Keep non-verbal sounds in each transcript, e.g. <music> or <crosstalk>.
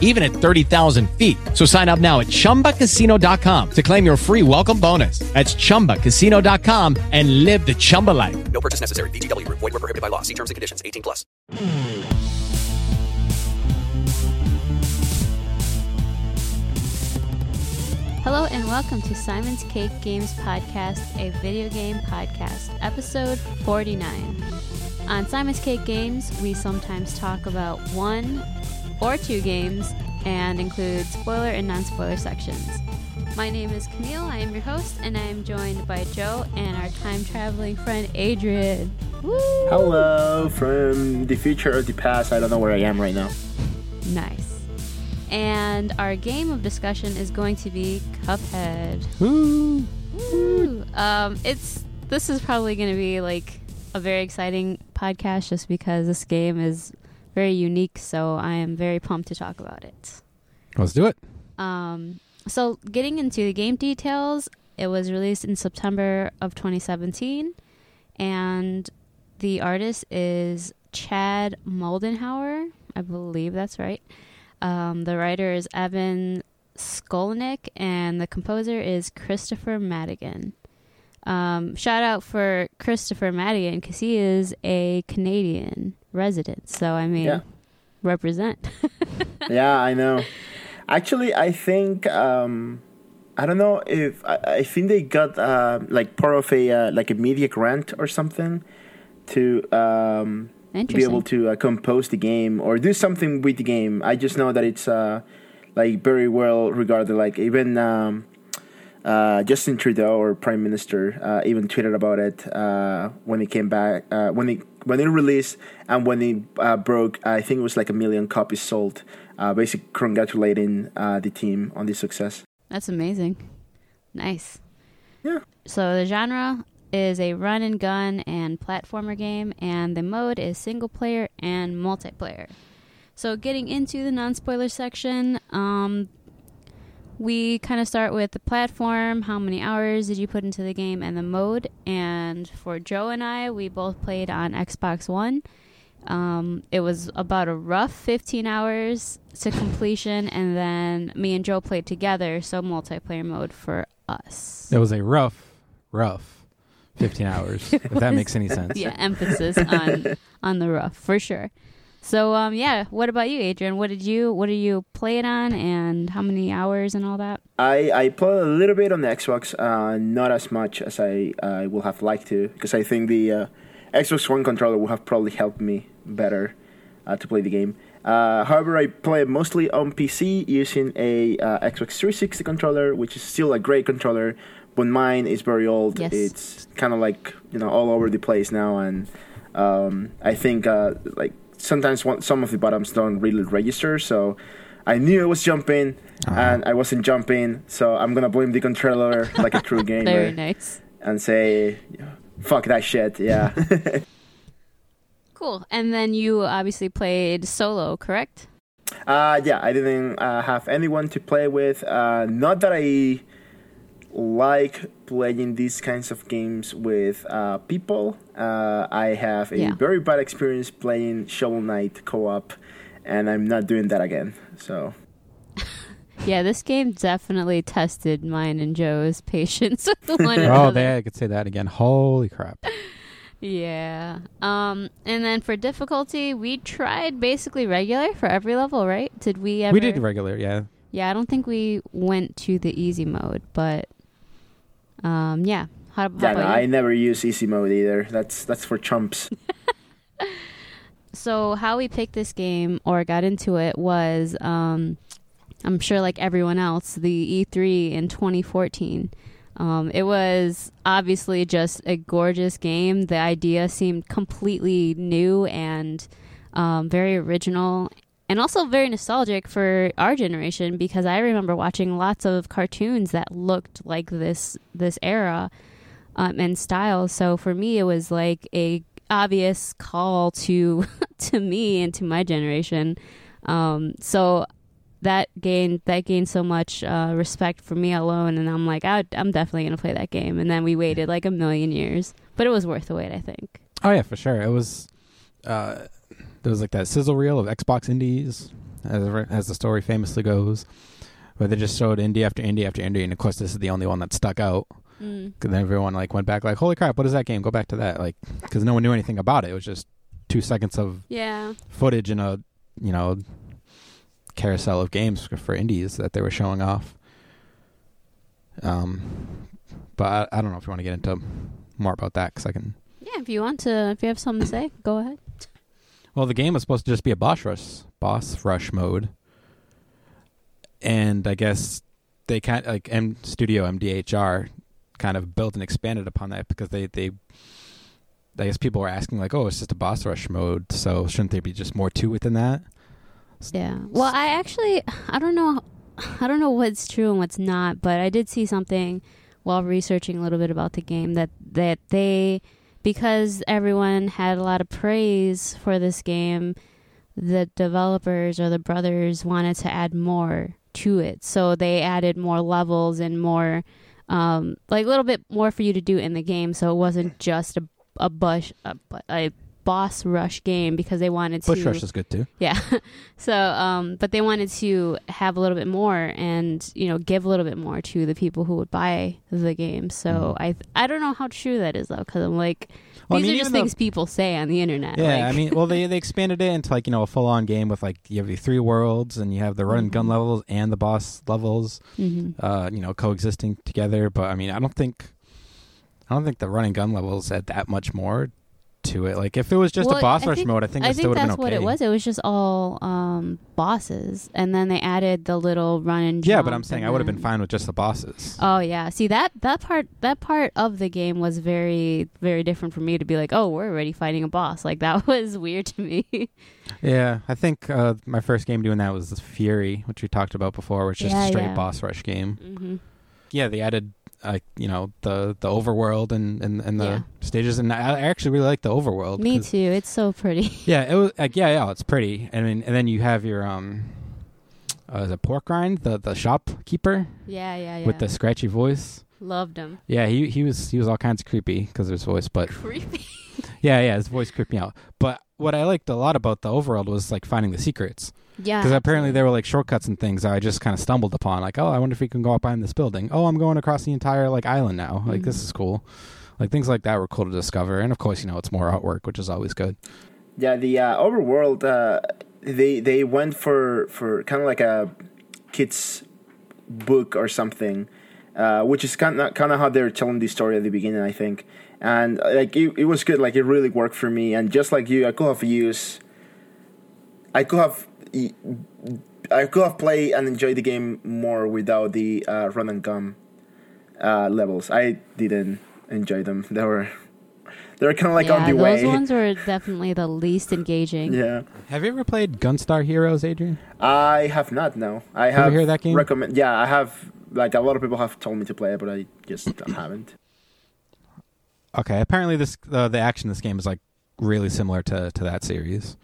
even at 30,000 feet. So sign up now at chumbacasino.com to claim your free welcome bonus. That's chumbacasino.com and live the Chumba life. No purchase necessary. VGW Group. Void were prohibited by law. See terms and conditions. 18 plus. Hello and welcome to Simon's Cake Games Podcast, a video game podcast, episode 49. On Simon's Cake Games, we sometimes talk about one or two games and include spoiler and non spoiler sections. My name is Kamille, I am your host, and I am joined by Joe and our time traveling friend Adrian. Woo! Hello from the future or the past. I don't know where I am right now. Nice. And our game of discussion is going to be Cuphead. Ooh. Woo. Um, it's this is probably going to be like a very exciting podcast just because this game is very unique. So I am very pumped to talk about it. Let's do it. Um, so getting into the game details, it was released in September of 2017, and the artist is Chad Moldenhauer. I believe that's right. Um, the writer is Evan Skolnick, and the composer is Kristofer Maddigan. Um, shout out for Kristofer Maddigan because he is a Canadian resident. So I mean, Yeah. represent. <laughs> yeah, I know. Actually, I think um, I don't know if I, I think they got uh, like part of a uh, like a media grant or something to um, be able to uh, compose the game or do something with the game. I just know that it's uh, like very well regarded. Like even um, uh, Justin Trudeau, or Prime Minister, uh, even tweeted about it uh, when he came back uh, when it when it released and when it uh, broke. I think it was like a million copies sold. Uh, basically, congratulating uh, the team on the success. That's amazing. Nice. Yeah. So the genre is a run and gun and platformer game, and the mode is single player and multiplayer. So getting into the non spoiler section, um, we kind of start with the platform. How many hours did you put into the game and the mode? And for Joe and I, we both played on Xbox One. Um, it was about a rough 15 hours to <laughs> completion, and then me and Joe played together, so multiplayer mode for us. It was a rough, rough 15 hours, if that <laughs> makes any sense. Yeah, emphasis on <laughs> on the rough for sure. So, um, yeah. What about you, Adrian? What did you What did you play it on, and how many hours and all that? I, I played a little bit on the Xbox, uh, not as much as I I will have liked to, because I think the uh, Xbox One controller would have probably helped me better uh, to play the game. Uh, however, I play mostly on PC using a uh, Xbox 360 controller, which is still a great controller, but mine is very old. Yes. It's kind of like you know all over the place now, and um, I think uh, like sometimes one, some of the buttons don't really register. So I knew I was jumping, and I wasn't jumping. So I'm gonna blame the controller like a true <laughs> gamer Very nice. and say, "Fuck that shit." Yeah. <laughs> Cool. And then you obviously played solo, correct? Uh, yeah, I didn't uh, have anyone to play with. Uh, not that I like playing these kinds of games with uh, people. Uh, I have a Yeah. very bad experience playing Shovel Knight co-op, and I'm not doing that again. So <laughs> Yeah, this game definitely tested mine and Joe's <laughs> patience with one Oh, another. they, I could say that again. Holy crap. Yeah. Um, and then for difficulty, we tried basically regular for every level, right? Did we ever? We did regular, yeah. Yeah, I don't think we went to the easy mode, but um, yeah. How, how yeah, no, I never use easy mode either. That's that's for chumps. <laughs> So how we picked this game or got into it was, um, I'm sure like everyone else, the E3 in 2014. Um, it was obviously just a gorgeous game. The idea seemed completely new and um, very original, and also very nostalgic for our generation because I remember watching lots of cartoons that looked like this this era um, and style. So for me, it was like a obvious call to <laughs> to me and to my generation. Um, so that gained that gained so much uh, respect for me alone, and I'm like, I, I'm definitely gonna play that game. And then we waited like a million years, but it was worth the wait, I think. Oh yeah, for sure. It was. Uh, there was like that sizzle reel of Xbox indies, as as the story famously goes, where they just showed indie after indie after indie, and of course this is the only one that stuck out. Mm. Because then everyone like went back like, holy crap, what is that game? Go back to that, like, because no one knew anything about it. It was just two seconds of Yeah, footage in a you know carousel of games for indies that they were showing off. Um, but I, I don't know if you want to get into more about that because I can. yeah. If you want to, if you have something to say, go ahead. Well, the game was supposed to just be a boss rush, boss rush mode, and I guess they kind of, like M Studio MDHR kind of built and expanded upon that because they they. I guess people were asking like, "Oh, it's just a boss rush mode, so shouldn't there be just more to it than that?" Yeah. Well, I actually I don't know I don't know what's true and what's not, but I did see something while researching a little bit about the game that that they because everyone had a lot of praise for this game, the developers or the brothers wanted to add more to it. So they added more levels and more um like a little bit more for you to do in the game so it wasn't just a a bush a, a boss rush game because they wanted Bush to rush is good too. yeah. <laughs> so, um, but they wanted to have a little bit more and, you know, give a little bit more to the people who would buy the game. So Mhm. I, I don't know how true that is though, because I'm like, Well, I these mean, are just even though- things people say on the internet. Yeah, like- I mean, well, they they expanded it into like you know a full on game with like you have the three worlds and you have the run and gun Mhm. levels and the boss levels, Mhm. uh, you know, coexisting together. But I mean, I don't think, I don't think the run and gun levels add that much more to it. Like if it was just Well, a boss I rush think- mode, I think I it still think would have that's been okay. what it was. It was just all um, bosses, and then they added the little run and Yeah, but I'm saying I would have been fine with just the bosses. Oh yeah, see that that part that part of the game was very very different for me to be like, oh, we're already fighting a boss. Like that <laughs> was weird to me. Yeah, I think uh, my first game doing that was Furi, which we talked about before, which is Yeah, a straight yeah. boss rush game. hmm yeah, they added uh, you know the the overworld and and, and the Yeah. stages, and I I actually really like the overworld. Me too. It's so pretty. <laughs> Yeah, it was like yeah, yeah, it's pretty. I mean, and then you have your um, uh, is it Porkrind, the the shopkeeper yeah, yeah, yeah. with the scratchy voice. loved him. Yeah, he he was he was all kinds of creepy because of his voice, but Creepy. <laughs> yeah, yeah, his voice creeped me out. But what I liked a lot about the overworld was like finding the secrets. Yeah. Because apparently there were like shortcuts and things that I just kind of stumbled upon. Like, oh, I wonder if we can go up behind this building. Oh, I'm going across the entire like island now. Like, this Mhm. is cool. Like things like that were cool to discover. And of course, you know, it's more artwork, which is always good. Yeah, the uh, overworld uh, they they went for for kind of like a kids book or something, uh, which is kind of kind of how they're telling the story at the beginning, I think. And like it, it was good, like it really worked for me. And just like you, I could have used, I could have. I could have played and enjoyed the game more without the uh, run and gun uh, levels. I didn't enjoy them. <laughs> They were they were kind of like yeah, on the those way. Those ones were definitely the least engaging. yeah. Have you ever played Gunstar Heroes, Adrian? I have not. No, I ever have. hear that game? Recommend. Yeah, I have. Like a lot of people have told me to play it, but I just <coughs> haven't. Okay, apparently this uh, the action in this game is like really similar to to that series.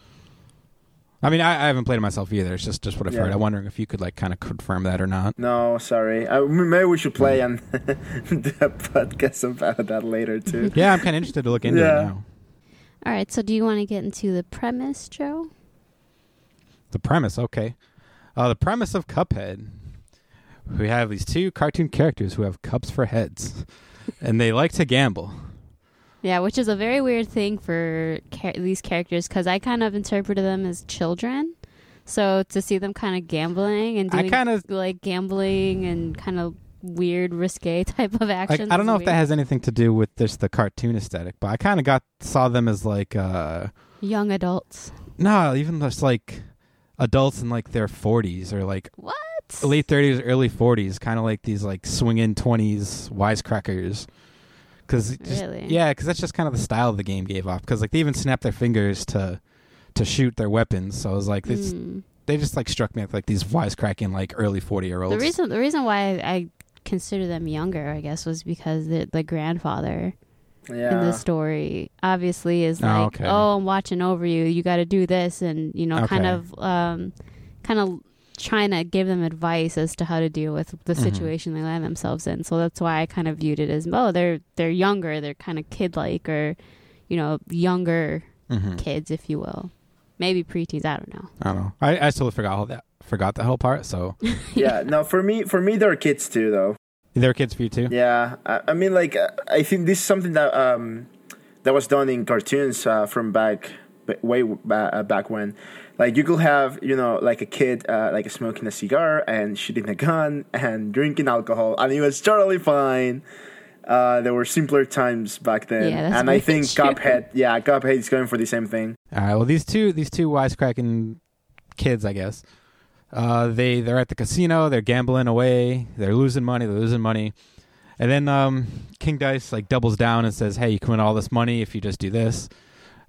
I mean, I, I haven't played it myself either. It's just just what I've Yeah. heard. I'm wondering if you could like kind of confirm that or not. No, sorry. Uh, maybe we should play and <laughs> do a podcast about that later too. <laughs> Yeah, I'm kind of interested to look into Yeah. it now. All right. So, do you want to get into the premise, Joe? The premise, okay. Uh, the premise of Cuphead. We have these two cartoon characters who have cups for heads, and they like to gamble. Yeah, which is a very weird thing for char- these characters because I kind of interpreted them as children. So to see them kind of gambling and I kinda- like gambling and kind of weird, risque <laughs> type of Like, actions. I don't know if that has anything to do with just the cartoon aesthetic, but I kind of got saw them as like uh young adults. no, even just like adults in like their 40s or like What? late 30s, early 40s, kind of like these like swinging 20s wisecrackers. Cause just, Really? yeah, because that's just kind of the style the game gave off. Because like they even snapped their fingers to to shoot their weapons. So I was like, this, Mm. they just like struck me as like these wisecracking like early 40 year olds. The reason the reason why I, I consider them younger, I guess, was because the the grandfather Yeah. in the story obviously is Oh, like okay. oh i'm watching over you you got to do this and you know kind of um kind of trying to give them advice as to how to deal with the Mhm. situation they land themselves in so that's why i kind of viewed it as oh they're they're younger they're kind of kid like or you know younger hmm kids if you will maybe preteens i don't know I don't know. I, I still forgot all that. Forgot the whole part. So <laughs> yeah. No, for me, for me, they're kids too, though. there are kids for you too. Yeah, I, I mean, like, uh, I think this is something that um, that was done in cartoons uh, from back, way ba- uh, back when. Like, you could have, you know, like a kid, uh, like smoking a cigar and shooting a gun and drinking alcohol, and it was totally fine. Uh, there were simpler times back then, Yeah, that's and I think true. Cuphead, yeah, Cuphead is going for the same thing. All right. Well, these two these two wisecracking kids, I guess. Uh, they they're at the casino. They're gambling away. They're losing money. They're losing money. And then um, King Dice like doubles down and says, "Hey, you can win all this money if you just do this."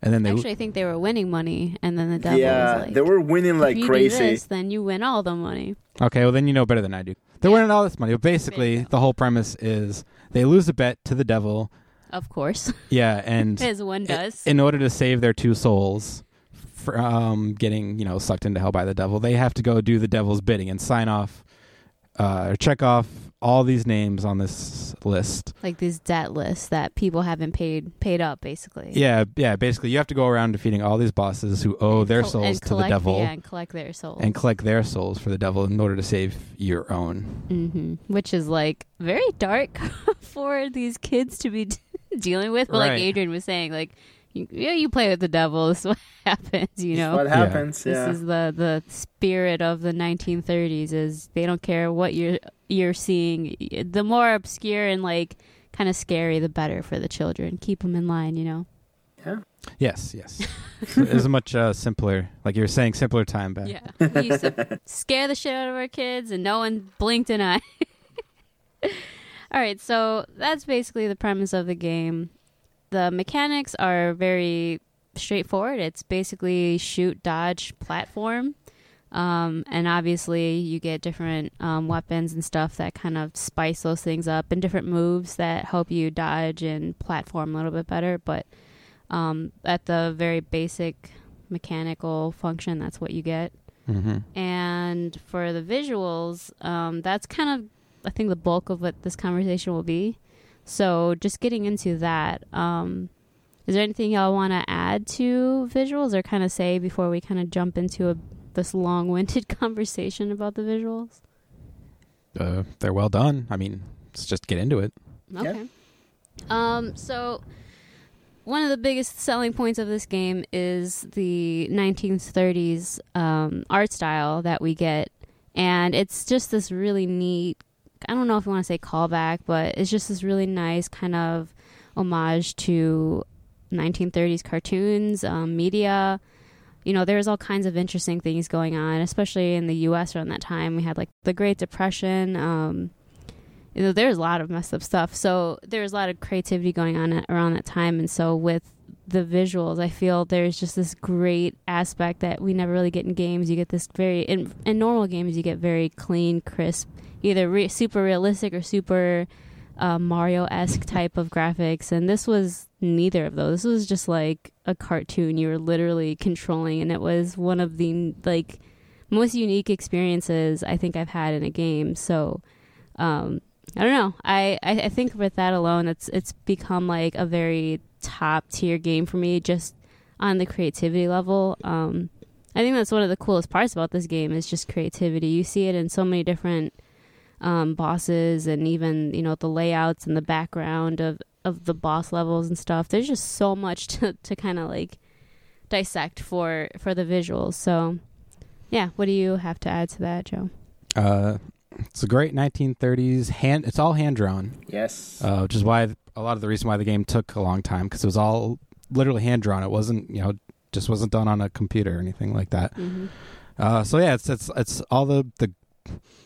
And then they actually i think they were winning money and then the devil yeah, was like they were winning like if you crazy. do this then you win all the money okay. Well, then you know better than I do. They're Yeah. winning all this money. But basically, the whole premise is they lose a bet to the devil. of course <laughs> Yeah, and as one does in order to save their two souls from getting you know sucked into hell by the devil they have to go do the devil's bidding and sign off uh, or check off all these names on this list. Like these debt lists that people haven't paid paid up basically. Yeah yeah basically you have to go around defeating all these bosses who owe And their col- souls and to the collect- devil yeah, and collect their souls. and collect their souls for the devil in order to save your own. Hmm which is like very dark <laughs> for these kids to be <laughs> dealing with but like adrian was saying like you, yeah, you play with the devil this is what <laughs> happens you know? what happens? this Yeah, is the the spirit of the 1930s is they don't care what you're you're seeing the more obscure and like kind of scary the better for the children keep them in line you know Yeah. yes yes <laughs> So it was a much uh, simpler like you were saying simpler time back Yeah. We used to scare the shit out of our kids and no one blinked an eye. <laughs> All right, so that's basically the premise of the game. The mechanics are very straightforward. It's basically shoot, dodge, platform. Um, and obviously, you get different um, weapons and stuff that kind of spice those things up, and different moves that help you dodge and platform a little bit better. But um, at the very basic mechanical function, that's what you get. hmm And for the visuals, um, that's kind of, I think, the bulk of what this conversation will be. So just getting into that, um, is there anything y'all want to add to visuals or kind of say before we kind of jump into a, this long winded <laughs> conversation about the visuals? uh, they're well done i mean let's just get into it Okay. Um, so one of the biggest selling points of this game is the 1930s um, art style that we get, and it's just this really neat. I don't know if you want to say callback, but it's just this really nice kind of homage to 1930s cartoons, um, media. You know, there's all kinds of interesting things going on, especially in the U.S. around that time. We had like the Great Depression. Um, you know, there's a lot of messed up stuff. So there's a lot of creativity going on at, around that time. And so with the visuals, I feel there's just this great aspect that we never really get in games. You get this very in, in normal games, you get very clean, crisp, either re- super realistic or super uh, Mario esque type of graphics. And this was neither of those. This was just like a cartoon you were literally controlling, and it was one of the like most unique experiences I think I've had in a game. So. Um, I don't know. I, I, I think with that alone, it's it's become like a very top tier game for me, just on the creativity level. Um, I think that's one of the coolest parts about this game is just creativity. You see it in so many different um, bosses, and even you know the layouts and the background of of the boss levels and stuff. There's just so much <laughs> to to kind of like dissect for for the visuals. So, yeah, what do you have to add to that, Joe? uh, it's a great 1930s hand it's all hand drawn yes. uh, which is why a lot of the reason why the game took a long time because it was all literally hand drawn. It wasn't you know just wasn't done on a computer or anything like that. Mm-hmm. Uh, so yeah, it's it's it's all the the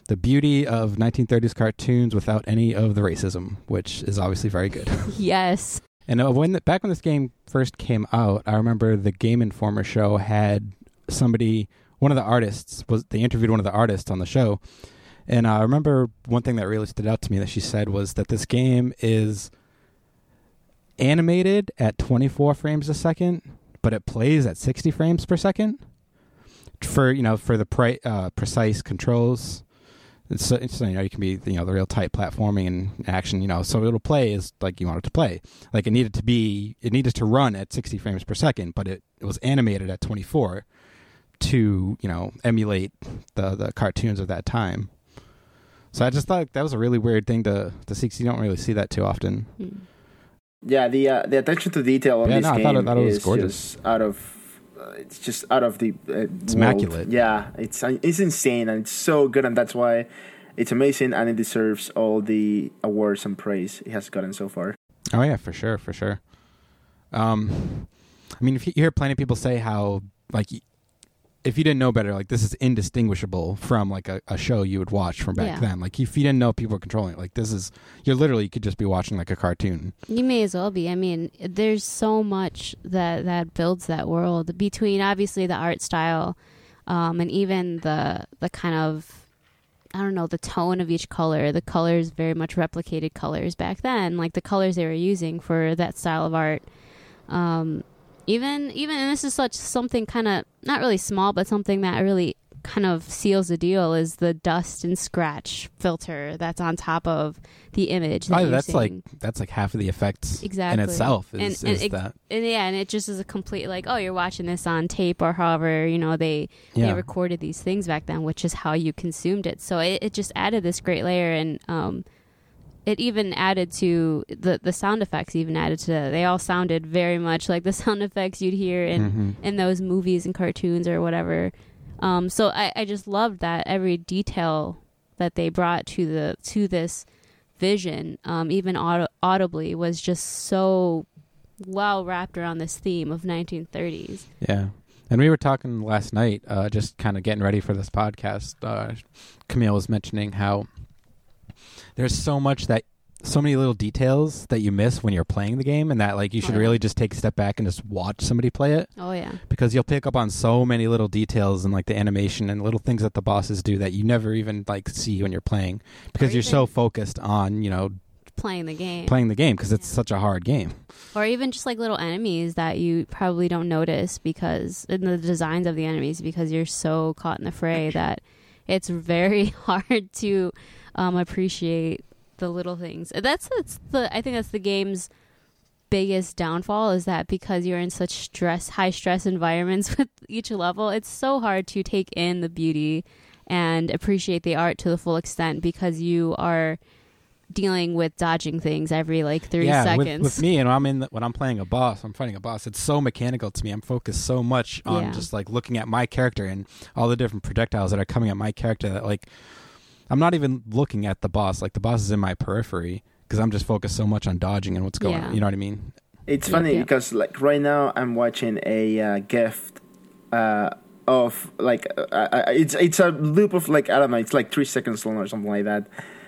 the beauty of 1930s cartoons without any of the racism, which is obviously very good. <laughs> Yes. and uh, when the, back when this game first came out, I remember the Game Informer show had somebody, one of the artists was they interviewed one of the artists on the show, and I remember one thing that really stood out to me that she said was that this game is animated at 24 frames a second, but it plays at 60 frames per second for you know for the pre- uh, precise controls. It's, it's you know you can be you know the real tight platforming and action you know so it'll play as like you want it to play like it needed to be it needed to run at 60 frames per second but it, it was animated at 24 to you know emulate the the cartoons of that time so I just thought that was a really weird thing to to see 'cause you don't really see that too often Mm. Yeah, the uh, the attention to detail on Yeah, this no, I game thought it- thought it was is gorgeous. just out of. Uh, it's just out of the. Uh, It's world. immaculate. Yeah, it's uh, it's insane and it's so good, and that's why it's amazing, and it deserves all the awards and praise it has gotten so far. Oh yeah, for sure, for sure. Um, I mean, if you hear plenty of people say how like if you didn't know better, like this is indistinguishable from like a, a show you would watch from back Yeah. then. Like if you didn't know people were controlling it, like this is you're literally you could just be watching like a cartoon. You may as well be. I mean, there's so much that that builds that world between obviously the art style, um, and even the the kind of I don't know the tone of each color. The colors very much replicated colors back then, like the colors they were using for that style of art. Um, even even and this is such something kind of not really small, but something that really kind of seals the deal is the dust and scratch filter that's on top of the image. That Oh, that's like that's like half of the effects Exactly. in itself is, And- is and it- that. and yeah, and it just is a complete like, oh, you're watching this on tape or however you know they Yeah. they recorded these things back then, which is how you consumed it. So it, it just added this great layer, and um, it even added to the the sound effects. Even added to they all sounded very much like the <laughs> sound effects you'd hear in Mhm. in those movies and cartoons or whatever. Um, so I, I just loved that every detail that they brought to the to this vision, um, even aud- audibly, was just so well wrapped around this theme of 1930s. Yeah. And we were talking last night, uh, just kind of getting ready for this podcast. Uh, Kamille was mentioning how there's so much that, so many little details that you miss when you're playing the game, and that like you should really just take a step back and just watch somebody play it Oh yeah, because you'll pick up on so many little details and like the animation and little things that the bosses do that you never even like see when you're playing because you're so focused on you know playing the game. playing the game because it's Yeah. such a hard game. or even just like little enemies that you probably don't notice because in the designs of the enemies because you're so caught in the fray that it's very <laughs> hard to um, appreciate the little things. That's that's the I think that's the game's biggest downfall is that because you're in such stress high stress environments <laughs> with each level, it's so hard to take in the beauty and appreciate the art to the full extent because you are dealing with dodging things every like three yeah, seconds. With, with me, and I'm in the, when I'm playing a boss, I'm fighting a boss. It's so mechanical to me. I'm focused so much on Yeah. just like looking at my character and all the different projectiles that are coming at my character. That like, I'm not even looking at the boss. Like the boss is in my periphery because I'm just focused so much on dodging and what's going. Yeah. on. You know what I mean? It's Yep, funny yep. because like right now I'm watching a uh, gift uh, of like uh, uh, it's it's a loop of like I don't know it's like three seconds long or something like that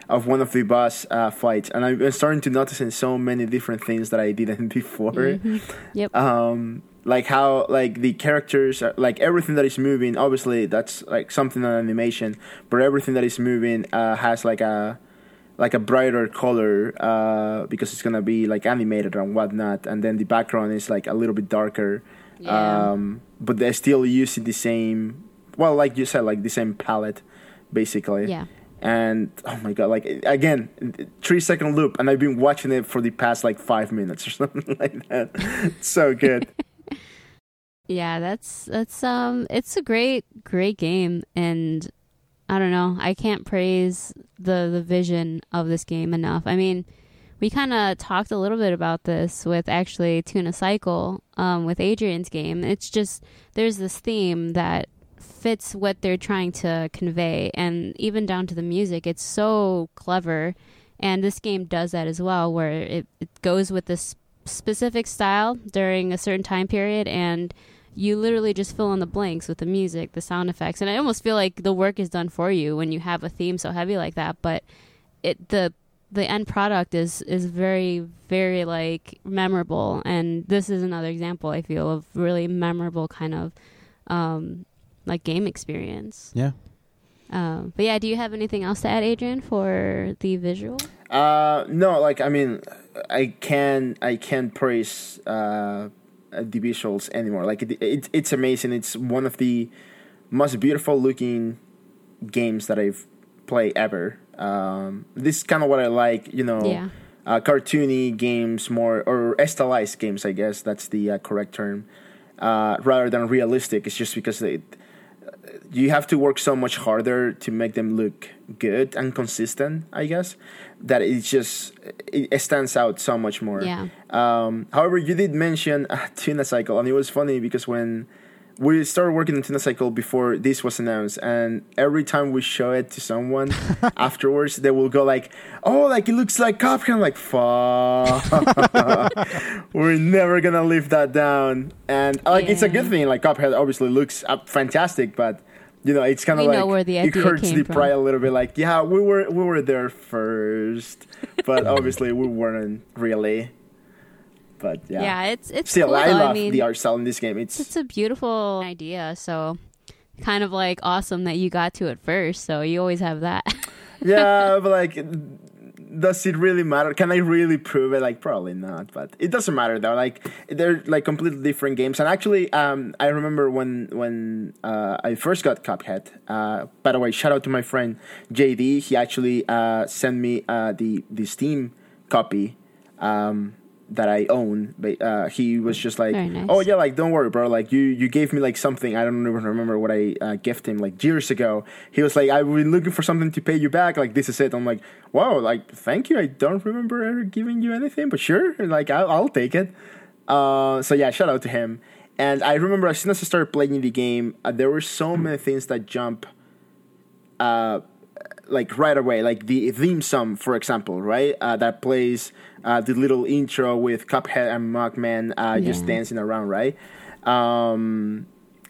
of one of the boss uh, fights and I'm starting to notice in so many different things that I didn't <laughs> before. Mhm. Yep. Um, like how like the characters are, like everything that is moving obviously that's like something on animation but everything that is moving uh, has like a like a brighter color uh, because it's gonna be like animated and whatnot and then the background is like a little bit darker Yeah. um, but they're still using the same well like you said like the same palette basically yeah. and oh my god like again three second loop and i've been watching it for the past like five minutes or <laughs> something like that so good Yeah, that's that's um it's a great great game and I don't know, I can't praise the the vision of this game enough. I mean, we kind of talked a little bit about this with actually Tuna Cycle um with Adrian's game. It's just there's this theme that fits what they're trying to convey and even down to the music. It's so clever and this game does that as well where it, it goes with this specific style during a certain time period and you literally just fill in the blanks with the music, the sound effects, and I almost feel like the work is done for you when you have a theme so heavy like that. But it the the end product is is very very like memorable, and this is another example I feel of really memorable kind of um, like game experience. Yeah. Um, but yeah, do you have anything else to add, Adrian, for the visual? Uh, no, like I mean, I can I can't praise uh, the visuals anymore. Like it, it, it's amazing. It's one of the most beautiful looking games that I've played ever. Um, this is kind of what I like. You know, Yeah. uh, cartoony games more or stylized games. I guess that's the uh, correct term. Uh, rather than realistic, it's just because it, you have to work so much harder to make them look good and consistent. I guess that it's just it, stands out so much more. Yeah. Um, however, you did mention uh, Tuna Cycle, and it was funny because when we started working on Tuna Cycle before this was announced, and every time we show it to someone <laughs> afterwards, they will go like, "Oh, like it looks like Cuphead." I'm like, "Fuck, <laughs> we're never gonna live that down." And like, it's a good thing. Like Cuphead obviously looks uh, fantastic, but. You know, it's kind of like know where the it hurts the pride a little bit. Like, yeah, we were we were there first, but <laughs> obviously we weren't really. But yeah, Yeah, it's it's still cool, I love mean, the art style in this game. It's it's a beautiful idea. So, kind of like awesome that you got to it first. So you always have that. <laughs> yeah, but like, does it really matter? Can I really prove it? Like, probably not. But it doesn't matter though. Like, they're like completely different games. And actually, um, I remember when when uh, I first got Cuphead. Uh, by the way, shout out to my friend JD. He actually uh, sent me uh, the the Steam copy. Um, that I own, but uh, he was just like, nice. "Oh yeah, like don't worry, bro. Like you, you gave me like something. I don't even remember what I uh, gifted him like years ago. He was like, I've been looking for something to pay you back. Like this is it. I'm like, wow, like thank you. I don't remember ever giving you anything, but sure, like I'll, I'll take it. Uh, so yeah, shout out to him. And I remember as soon as I started playing the game, uh, there were so many things that jump uh, like right away, like the theme song, for example, right? Uh, that plays uh, the little intro with Cuphead and Mugman uh, just dancing around, right? Um,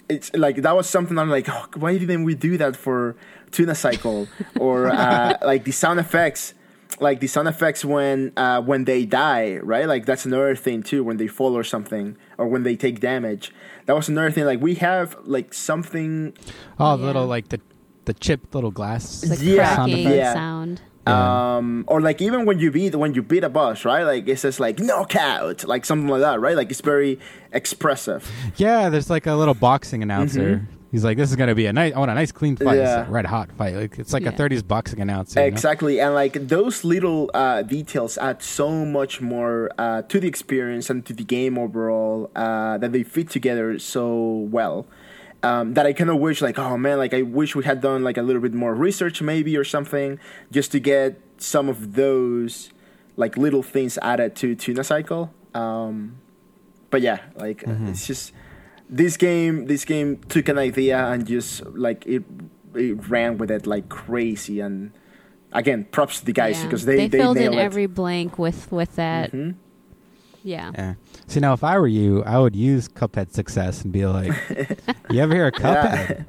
it's like that was something I'm like, oh, why didn't we do that for Tuna Cycle <laughs> or uh, like the sound effects? Like the sound effects when uh, when they die, right? Like that's another thing too. When they fall or something, or when they take damage, that was another thing. Like we have like something Oh, the Yeah. little like the the chipped little glass. It's like Yeah. cracking Yeah. sound. Yeah. um or like even when you beat when you beat a boss right like it says like knockout like something like that right like it's very expressive Yeah, there's like a little boxing announcer. He's like, "This is gonna be a nice, I want a nice clean fight, Mm-hmm. Yeah. a red hot fight. Like it's like Yeah. a '30s boxing announcer." you know? exactly and like those little uh details add so much more uh to the experience and to the game overall uh that they fit together so well um, that I kind of wish, like, oh man, like I wish we had done like a little bit more research, maybe or something, just to get some of those like little things added to Tuna Cycle. Um, but yeah, like it's just this game. This game took an idea and just like it, it ran with it like crazy. And again, props to the guys Yeah. because they they, filled in it. every blank with with that. Mhm. Yeah. Yeah. See, now if I were you, I would use Cuphead success and be like, <laughs> "You ever hear of Cuphead?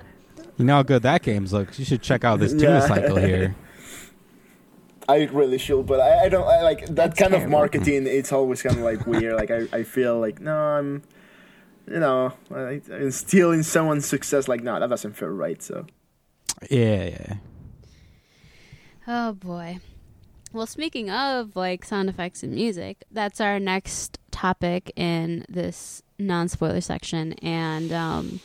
You know how good that game looks. You should check out this <laughs> tuna cycle here." <laughs> I really should, but I, I don't I, like that That's kind of terrible. marketing. It's always kind of like weird. Like I, I feel like no, I'm, you know, I, I'm stealing someone's success. Like no, that doesn't feel right. So Yeah, yeah. Oh boy. Well, speaking of like sound effects and music, that's our next topic in this non-spoiler section, and um,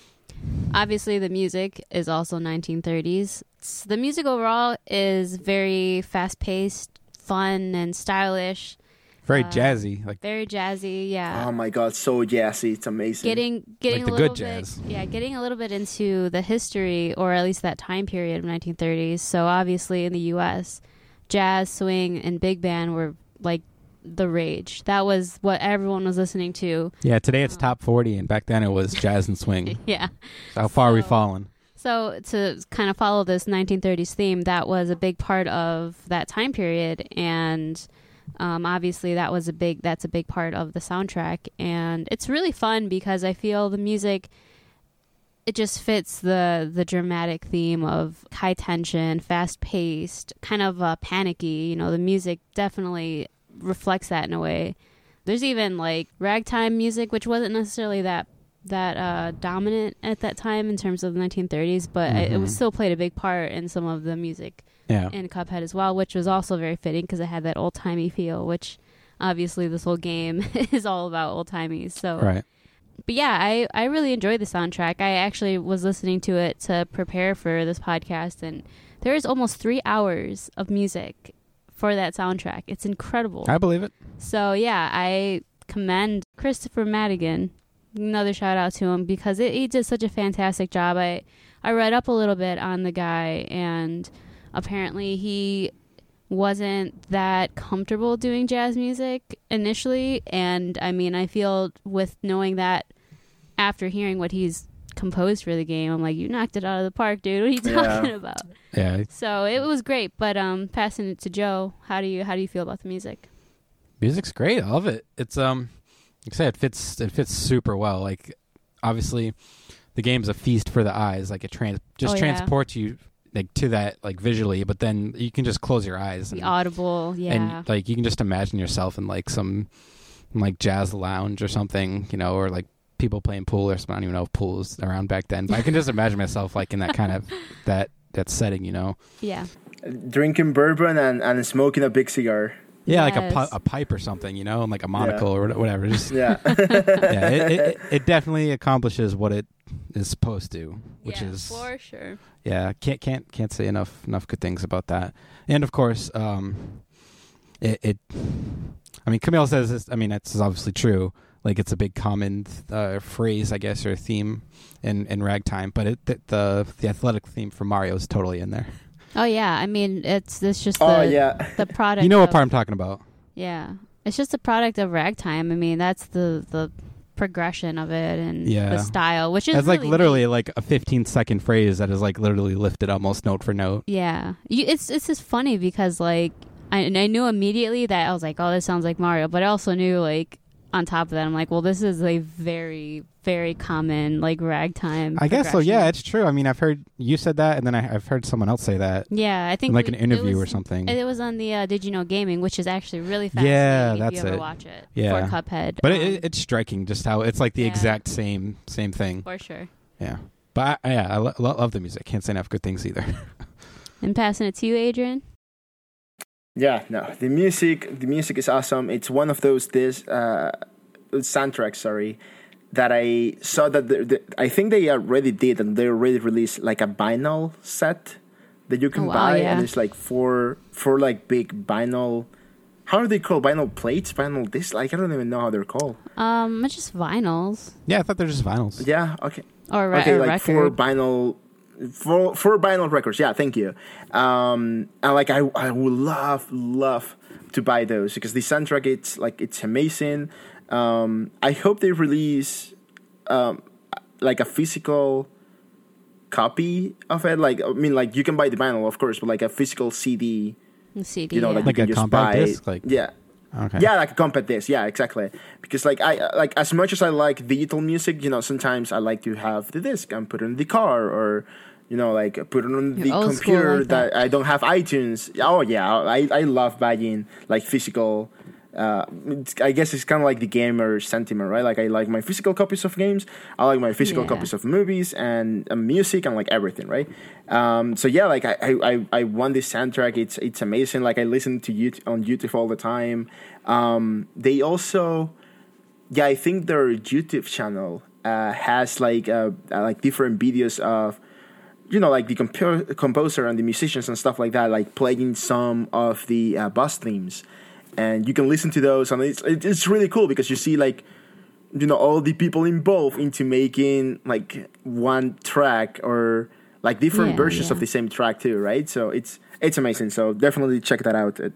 obviously the music is also 1930s. It's- the music overall is very fast-paced, fun, and stylish. Very Uh, jazzy. Like Very jazzy, yeah. oh my god, so jazzy. It's amazing. getting getting Like the a little good bit jazz. yeah getting a little bit into the history or at least that time period of 1930s so obviously in the us jazz swing and big band were like the rage that was what everyone was listening to yeah, today it's top 40 and back then it was jazz and swing. <laughs> yeah How far are we've fallen? so to kind of follow this 1930s theme that was a big part of that time period and um, obviously that was a big that's a big part of the soundtrack and it's really fun because i feel the music it just fits the the dramatic theme of high tension fast paced kind of uh, panicky you know the music definitely reflects that in a way there's even like ragtime music which wasn't necessarily that that uh, dominant at that time in terms of the 1930s, but it, it was Mhm. still played a big part in some of the music Yeah. in Cuphead as well, which was also very fitting because it had that old timey feel, which obviously this whole game <laughs> is all about old timey. So, Right. But yeah, I I really enjoyed the soundtrack. I actually was listening to it to prepare for this podcast, and there is almost three hours of music for that soundtrack. It's incredible. I believe it. So yeah, I commend Kristofer Maddigan. Another shout out to him because it, he did such a fantastic job. I I read up a little bit on the guy, and apparently he wasn't that comfortable doing jazz music initially. And I mean, I feel with knowing that after hearing what he's composed for the game, I'm like, you knocked it out of the park, dude. What are you Yeah. talking about? Yeah. So it was great. But um, passing it to Joe, how do you how do you feel about the music? Music's great. I love it. It's um, like I say, it fits. It fits super well. Like, obviously, the game's a feast for the eyes. Like it trans just Oh, yeah. transports you like to that like visually. But then you can just close your eyes The and, audible, yeah. and like you can just imagine yourself in like some like jazz lounge or something, you know, or like people playing pool or something. I don't even know if pool was around back then, but I can just <laughs> imagine myself like in that kind of that that setting, you know. yeah. Drinking bourbon and, and smoking a big cigar. Yeah, like a, Yes. pi- a pipe or something, you know, and like a monocle or whatever. Just Yeah. <laughs> <laughs> yeah, it, it, it definitely accomplishes what it is supposed to, which yeah, is for sure. yeah, can't can't can't say enough enough good things about that. And of course, um, it, it I mean, Kamille says this. I mean, that's obviously true. Like it's a big common uh, phrase, I guess, or theme in in ragtime. But it the the, the athletic theme for Mario is totally in there. Oh yeah, I mean it's it's just the oh yeah. <laughs> the product. You know what of- part I'm talking about? Yeah, it's just a product of ragtime. I mean that's the the progression of it and Yeah. the style, which is It's like really literally neat. like a 15 second phrase that is like literally lifted almost note for note. Yeah, you, it's it's just funny because like I and I knew immediately that I was like, oh, this sounds like Mario, but I also knew like on top of that, I'm like, well, this is a very very common like ragtime. I guess so. Yeah, it's true. I mean, I've heard you said that, and then I, I've heard someone else say that, Yeah, I think in like we- an interview it or something. It was on the uh, Did You Know Gaming, which is actually really fascinating. Yeah, if that's you ever it. watch it. Yeah. for Cuphead, But um, it, it, it's striking just how it's like the Yeah. exact same same thing. for sure. Yeah. But I, yeah, I lo- lo- love the music. Can't say enough good things either. <laughs> And passing it to you, Adrian. Yeah, no, the music, the music is awesome. It's one of those this uh, soundtracks, sorry, that I saw that the, the, I think they already did, and they already released like a vinyl set that you can Oh, wow, buy, yeah. and it's like four, four like big vinyl. How are they called? Vinyl plates, vinyl discs? Like I don't even know how they're called. Um, it's just vinyls yeah, I thought they're just vinyls. Yeah, okay, or, re- okay, or like four vinyl, four four vinyl records. Yeah, thank you. Um, and like I I would love love to buy those because the soundtrack it's like it's amazing. Um, I hope they release um like a physical copy of it. Like I mean, like you can buy the vinyl, of course, but like a physical CD. CD. You know, yeah. like, Like you a can just compact buy. disc, like- yeah. Okay. Yeah, like a compact disc. Yeah, exactly. Because like I like as much as I like digital music, you know, sometimes I like to have the disc and put it in the car or you know, like put it on the old computer like that. that. I don't have iTunes. Oh yeah, I I love buying like physical. Uh, I guess it's kind of like the gamer sentiment, right? Like I like my physical copies of games. I like my physical Yeah. copies of movies and uh, music and like everything, right? Um, so yeah, like I, I, I, I want this soundtrack. It's it's amazing. Like I listen to you on YouTube all the time. Um, they also, yeah, I think their YouTube channel uh, has like uh, uh, like different videos of, you know, like the compo- composer and the musicians and stuff like that, like playing some of the uh, boss themes, and you can listen to those, and it's it's really cool because you see like you know all the people involved into making like one track or like different Yeah, versions of the same track too right? So it's it's amazing. So definitely check that out. It,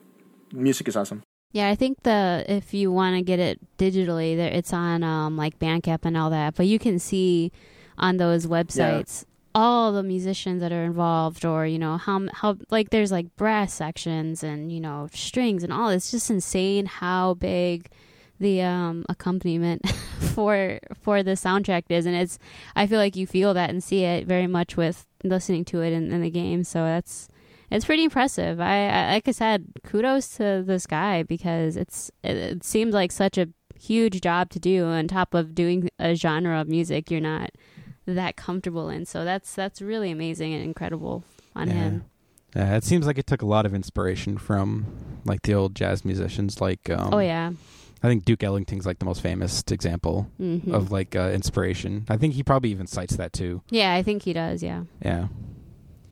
music is awesome. Yeah, I think the if you want to get it digitally, there it's on um, like Bandcamp and all that. But you can see on those websites all the musicians that are involved, or you know how how like there's like brass sections and you know strings and all. It's just insane how big the um, accompaniment <laughs> for for the soundtrack is, and it's I feel like you feel that and see it very much with listening to it in, in the game. So that's it's pretty impressive. I, I like I said, kudos to this guy because it's it, it seems like such a huge job to do on top of doing a genre of music you're not that comfortable in. So that's that's really amazing and incredible on Yeah. him. Yeah, it seems like it took a lot of inspiration from like the old jazz musicians. Like, um, oh yeah. I think Duke Ellington's like the most famous example hmm of like uh, inspiration. I think he probably even cites that too. yeah, I think he does. Yeah. Yeah,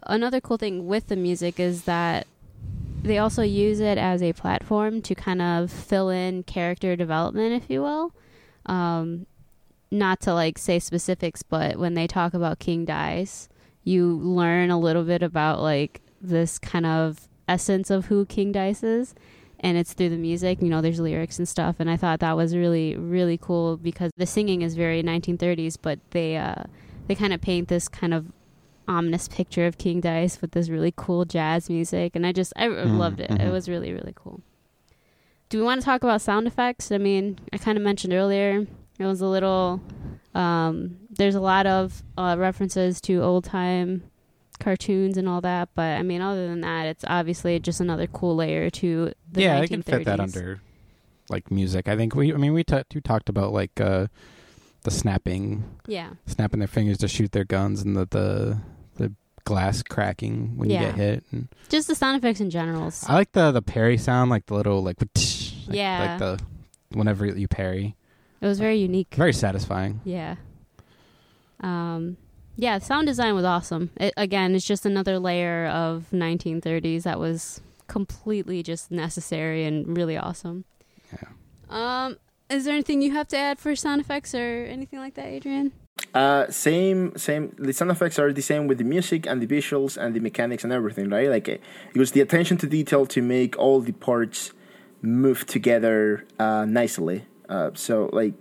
another cool thing with the music is that they also use it as a platform to kind of fill in character development, if you will. Um, not to like say specifics, but when they talk about King Dice, you learn a little bit about like this kind of essence of who King Dice is. And it's through the music, you know, there's lyrics and stuff. And I thought that was really, really cool because the singing is very 1930s, but they, uh, they kind of paint this kind of ominous picture of King Dice with this really cool jazz music, and I just I Mm, loved it. It mhm. was really really cool. Do we want to talk about sound effects? I mean, I kind of mentioned earlier it was a little. Um, there's a lot of uh, references to old time cartoons and all that, but I mean, other than that, it's obviously just another cool layer to the yeah, 1930s. I can fit that under like music. I think we. I mean, we t- we talked about like uh, the snapping, Yeah, snapping their fingers to shoot their guns, and the the, the glass cracking when you get hit. And just the sound effects in general. I like the the parry sound, like the little like, <laughs> like Yeah. like the whenever you parry, It was very unique. very satisfying. Yeah. Um, yeah, sound design was awesome. It, again, it's just another layer of 1930s that was completely just necessary and really awesome. Yeah. Um, is there anything you have to add for sound effects or anything like that, Adrian? Uh, same, same. The sound effects are the same with the music and the visuals and the mechanics and everything, right? Like uh, it was the attention to detail to make all the parts move together uh, nicely. Uh, so like,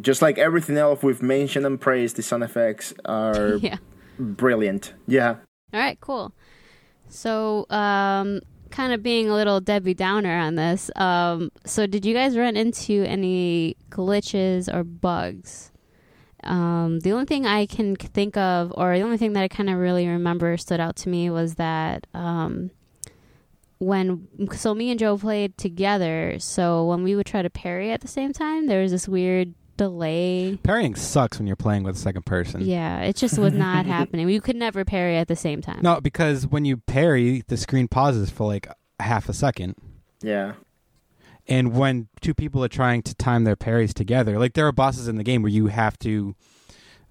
just like everything else we've mentioned and praised, the sound effects are <laughs> yeah. brilliant. Yeah. All right, cool. So, um, kind of being a little Debbie Downer on this. Um, so, did you guys run into any glitches or bugs? Um, the only thing I can think of, or the only thing that I kind of really remember stood out to me was that um, when so me and Joe played together. So when we would try to parry at the same time, there was this weird delay. Parrying sucks when you're playing with a second person. Yeah, it just was not <laughs> happening. We could never parry at the same time. No, because when you parry, the screen pauses for like half a second. Yeah. And when two people are trying to time their parries together, like there are bosses in the game where you have to,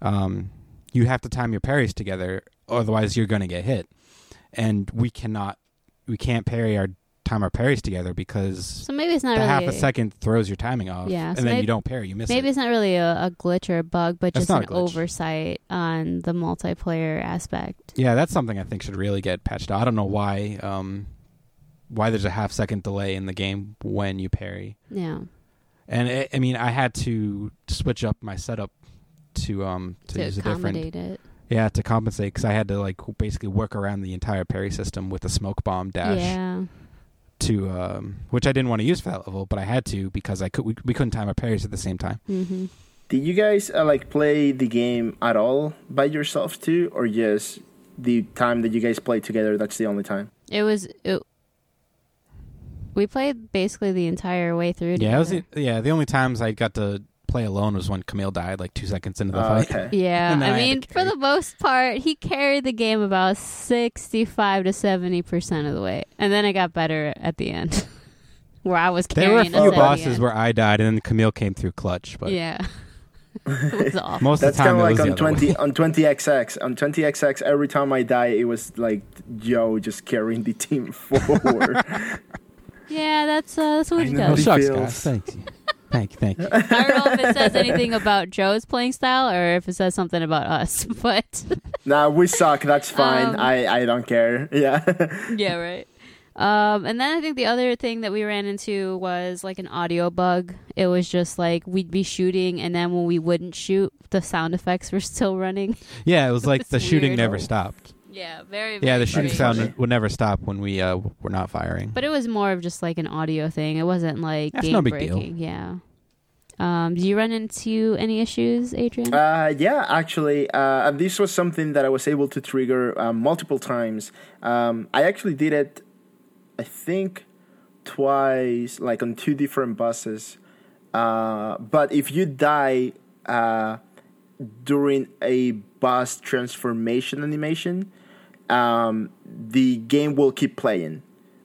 um, you have to time your parries together, otherwise you're going to get hit. And we cannot, we can't parry our time our parries together because So maybe it's not the really half a second throws your timing off. Yeah, and so then maybe- you don't parry, you miss it. Maybe it. it's not really a, a glitch or a bug, but That's just an oversight on the multiplayer aspect. Yeah, that's something I think should really get patched out. I don't know why, um, why there's a half second delay in the game when you parry. Yeah, And it, I mean, I had to switch up my setup to um to, to use a different accommodate it. Yeah to compensate because I had to like basically work around the entire parry system with a smoke bomb dash Yeah, to um which I didn't want to use for that level, but I had to because I could we, we couldn't time our parries at the same time. hmm Did you guys uh, like play the game at all by yourself too, or just the time that you guys play together? That's the only time. it was. It, we played basically the entire way through. Yeah, it was the, yeah the only times I got to play alone was when Kamille died like two seconds into the Oh, fight. okay. <laughs> Yeah, I I mean, to for the most part, he carried the game about sixty-five to seventy percent of the way, and then it got better at the end, <laughs> where I was carrying. There were a few bosses end. where I died and then Kamille came through clutch, but yeah, <laughs> it awful. most That's of the time kind of like on the other way. twenty on twenty XX. On twenty XX, every time I die, it was like Joe just carrying the team forward. Yeah, that's uh, that's what I he know. Oh, does. shucks, feels. guys. Thank you. Thank you. Thank you. I don't know if it says anything about Joe's playing style or if it says something about us, <laughs> but nah, we suck. That's fine. Um, I I don't care. <laughs> Yeah. yeah, right. Um, and then I think the other thing that we ran into was like an audio bug. It was just like we'd be shooting, and then when we wouldn't shoot, the sound effects were still running. Yeah, it was like It's <laughs> the shooting never stopped. Yeah, very. Yeah, the shooting strange. sound would never stop when we uh, were not firing. But it was more of just like an audio thing. It wasn't like That's game no big deal. Yeah. Um, do you run into any issues, Adrian? Uh, yeah, actually, uh, and this was something that I was able to trigger um, multiple times. Um, I actually did it, I think, twice, like on two different buses. Uh, but if you die uh, during a bus transformation animation, um, the game will keep playing,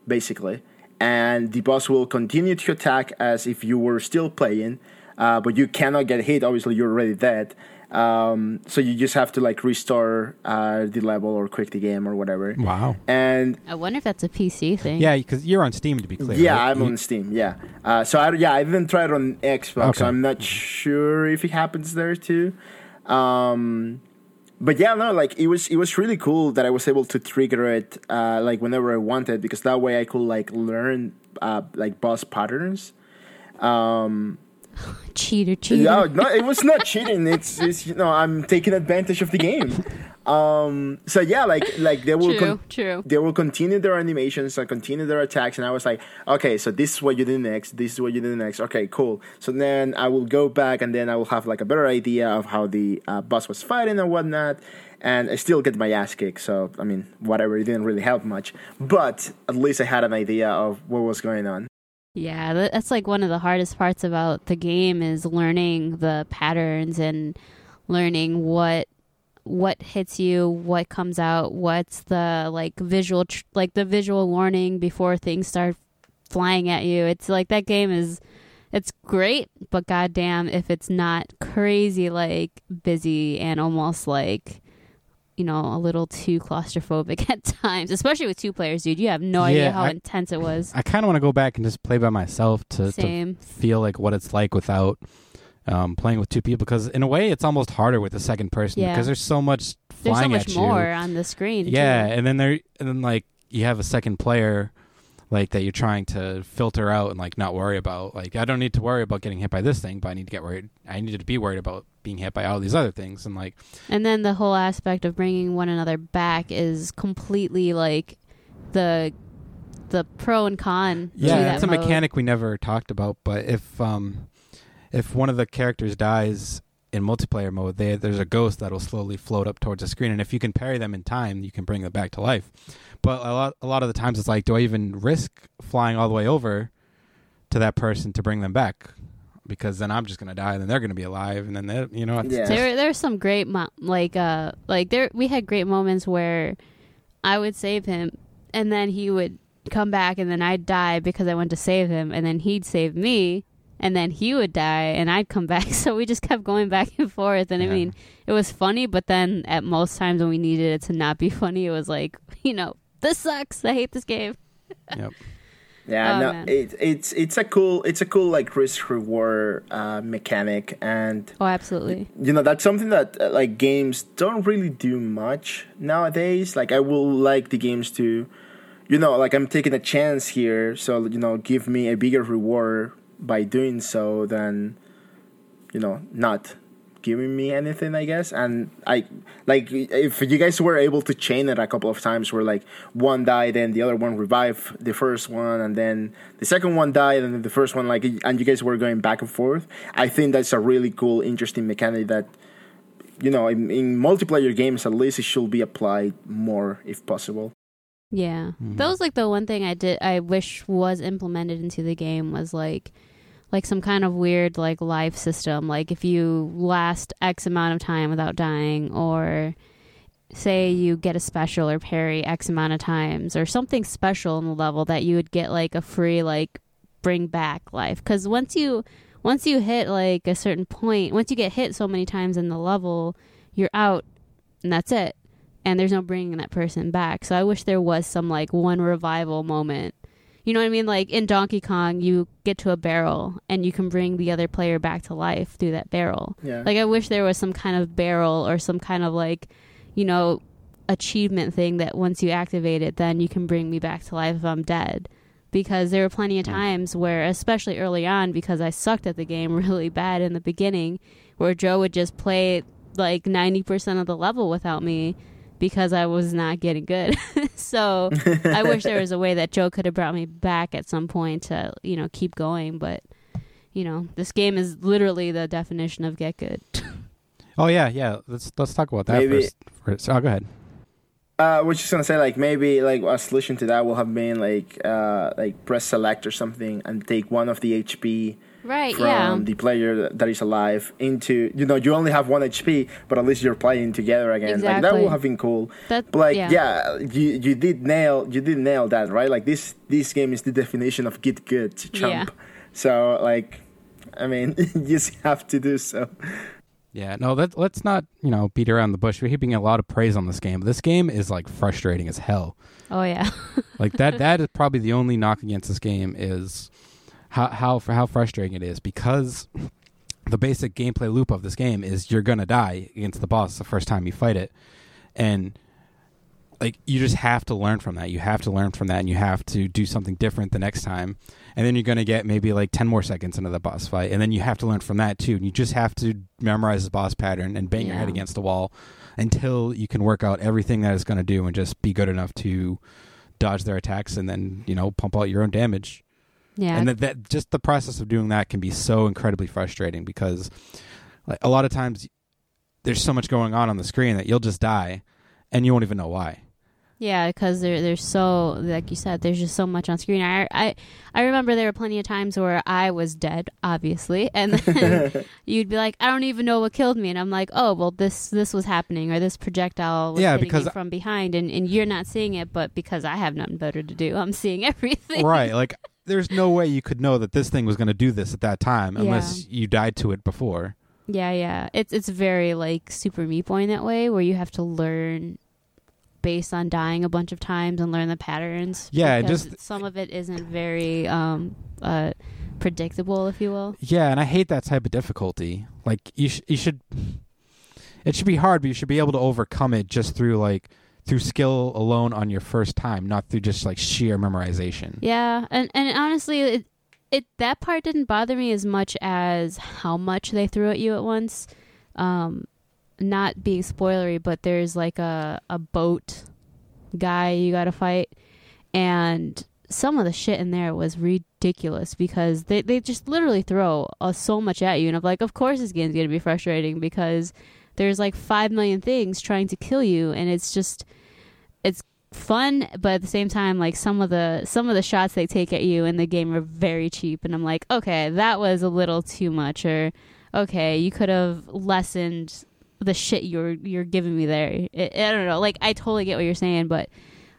basically, and the boss will continue to attack as if you were still playing, uh, but you cannot get hit. Obviously, you're already dead. Um, so you just have to like restore uh, the level or quit the game or whatever. Wow. And I wonder if that's a PC thing. Yeah, because you're on Steam to be clear. yeah, right? I'm on Steam. Yeah. Uh, so I yeah I didn't try it on Xbox. So I'm not sure if it happens there too. Um, but yeah, no, like it was it was really cool that I was able to trigger it uh, like whenever I wanted because that way I could like learn uh, like boss patterns. Um, Cheater, cheater. no, no, it was not cheating. It's, it's you know I'm taking advantage of the game. <laughs> Um, so yeah, like like they will True, con- true. they will continue their animations and continue their attacks, and I was like, okay, so this is what you do next. This is what you do next. Okay, cool. So then I will go back, and then I will have like a better idea of how the uh, boss was fighting and whatnot. And I still get my ass kicked. So I mean, whatever. It didn't really help much, but at least I had an idea of what was going on. Yeah, that's like one of the hardest parts about the game is learning the patterns and learning what what hits you, what comes out, what's the like visual tr- like the visual warning before things start flying at you. It's like that game is it's great, but goddamn if it's not crazy like busy and almost like you know, a little too claustrophobic <laughs> at times, especially with two players, dude. You have no idea how I- intense it was. I kind of want to go back and just play by myself to, to feel like what it's like without um, playing with two people. Because in a way, it's almost harder with the second person Yeah. because there's so much flying There's so much at you. more on the screen. Yeah, too. and then there, and then like you have a second player, like that you're trying to filter out and like not worry about. Like I don't need to worry about getting hit by this thing, but I need to get worried. I need to be worried about being hit by all these other things. And like, And then the whole aspect of bringing one another back is completely like the the pro and con. to yeah, it's a mode. mechanic we never talked about. But if um, if one of the characters dies in multiplayer mode, they, there's a ghost that'll slowly float up towards the screen, and if you can parry them in time, you can bring them back to life. But a lot, a lot of the times, it's like, do I even risk flying all the way over to that person to bring them back? Because then I'm just gonna die, and then they're gonna be alive, and then they, you know, it's Yeah. There, there's some great mo- like uh like there we had great moments where I would save him and then he would come back and then I'd die because I went to save him and then he'd save me and then he would die and I'd come <laughs> back. So we just kept going back and forth. And I mean it was funny but then at most times when we needed it to not be <laughs> funny it was like you know this sucks. I hate this game. <laughs> Yep. Yeah, Oh, no, it, it's it's a cool it's a cool like risk reward uh, mechanic, and oh absolutely. you know that's something that uh, like games don't really do much nowadays. Like I will like the games to, you know, like I'm taking a chance here, so you know, give me a bigger reward by doing so than, you know, not giving me anything. I guess, and I like if you guys were able to chain it a couple of times, where like one died, then the other one revived the first one, and then the second one died, and then the first one like, and you guys were going back and forth. I think that's a really cool, interesting mechanic that you know, in, in multiplayer games, at least it should be applied more if possible. Yeah. Mhm. That was like the one thing I did I wish was implemented into the game was like like some kind of weird like life system like if you last x amount of time without dying or say you get a special or parry x amount of times or something special in the level that you would get like a free like bring back life cuz once you once you hit like a certain point once you get hit so many times in the level you're out and that's it and there's no bringing that person back. So I wish there was some like one revival moment. You know what I mean? Like in Donkey Kong, you get to a barrel and you can bring the other player back to life through that barrel. Yeah. Like I wish there was some kind of barrel or some kind of like, you know, achievement thing that once you activate it, then you can bring me back to life if I'm dead. Because there were plenty of times where, especially early on, because I sucked at the game <laughs> really bad in the beginning, where Joe would just play like 90% of the level without me because I was not getting good. <laughs> so I wish there was a way that Joe could have brought me back at some point to, you know, keep going. But, you know, this game is literally the definition of get good. <laughs> Oh yeah, yeah. Let's let's talk about that Maybe- first. first. Oh, go ahead. Uh, I was just gonna say like maybe like a solution to that will have been like uh like press select or something and take one of the HP Right, from yeah. the player that is alive into you know you only have one HP, but at least you're playing together again. exactly. Like that would have been cool. That- but like yeah. yeah. you you did nail you did nail that right. Like this this game is the definition of get good to Yeah. So like, I mean, <laughs> you just have to do so. Yeah, no, let, let's not, you know, beat around the bush. We're heaping a lot of praise on this game. This game is like frustrating as hell. Oh yeah. <laughs> Like that that is probably the only knock against this game is how how how frustrating it is because the basic gameplay loop of this game is you're going to die against the boss the first time you fight it. And like you just have to learn from that. You have to learn from that and you have to do something different the next time. And then you're going to get maybe like 10 more seconds into the boss fight and then you have to learn from that too. And you just have to memorize the boss pattern and bang your head against the wall until you can work out everything that it's going to do and just be good enough to dodge their attacks and then, you know, pump out your own damage. Yeah. And that, that just the process of doing that can be so incredibly frustrating because like a lot of times there's so much going on on the screen that you'll just die and you won't even know why. Yeah, because there, there's so, like you said, there's just so much on screen. I, I, I remember there were plenty of times where I was dead, obviously, and then <laughs> <laughs> you'd be like, I don't even know what killed me, and I'm like, oh, well, this, this was happening, or this projectile was Yeah, hitting because- me from behind, and, and you're not seeing it, but because I have nothing better to do, I'm seeing <laughs> everything. right. Like there's no way you could know that this thing was going to do this at that time unless you died to it before. Yeah, yeah. It's it's very like Super Meat Boy in that way, where you have to learn based on dying a bunch of times and learn the patterns. Yeah, just- some of it isn't very um uh predictable, if you will. Yeah, and I hate that type of difficulty. Like you, sh- you should. It should be hard, but you should be able to overcome it just through like through skill alone on your first time, not through just like sheer memorization. Yeah, and and honestly, it it that part didn't bother me as much as how much they threw at you at once. Um, not being spoilery, but there's like a a boat guy you got to fight, and some of the shit in there was ridiculous because they they just literally throw uh, so much at you, and I'm like, of course this game's gonna be frustrating because there's like five million things trying to kill you, and it's just fun but at the same time like some of the some of the shots they take at you in the game are very cheap and i'm like okay that was a little too much or okay you could have lessened the shit you're you're giving me there. It, i don't know like i totally get what you're saying but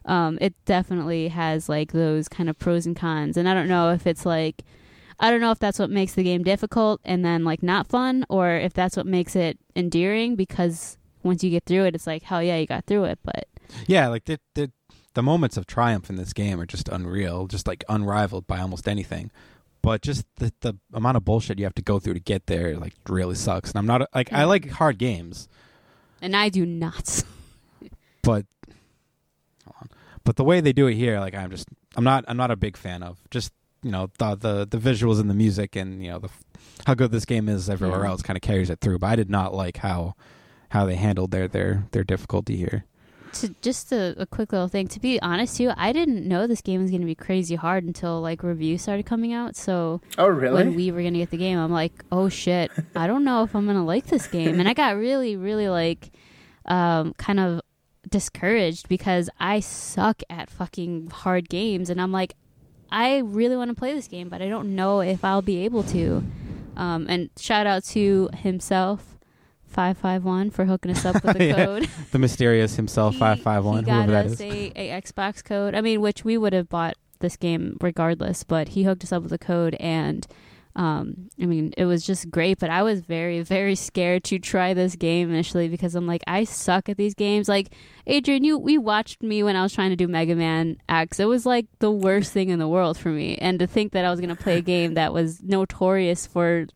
um it definitely has like those kind of pros and cons and i don't know if it's like i don't know if that's what makes the game difficult and then like not fun or if that's what makes it endearing because once you get through it it's like hell yeah you got through it but Yeah, like the the the moments of triumph in this game are just unreal, just like unrivaled by almost anything. But just the the amount of bullshit you have to go through to get there like really sucks. And I'm not like I like hard games, and I do not. <laughs> but hold on. But the way they do it here, like I'm just I'm not I'm not a big fan of. Just you know the the the visuals and the music and you know the how good this game is everywhere Yeah. else kind of carries it through. But I did not like how how they handled their their their difficulty here. To just a, a quick little thing. To be honest, too, I didn't know this game was going to be crazy hard until like reviews started coming out. So Oh really? when we were going to get the game, I'm like, oh shit, I don't know if I'm going to like this game, and I got really, really like, um, kind of discouraged because I suck at fucking hard games, and I'm like, I really want to play this game, but I don't know if I'll be able to. Um, and shout out to himself. 551 for hooking us up <laughs> with the Yeah. code. The mysterious himself, five five one, He got whoever that us is. a, a Xbox code. I mean, which we would have bought this game regardless, but he hooked us up with a code, and um, I mean, it was just great. But I was very, very scared to try this game initially because I'm like, I suck at these games. Like Adrian, you we watched me when I was trying to do Mega Man X. It was like the worst thing in the world for me, and to think that I was gonna play a game that was notorious for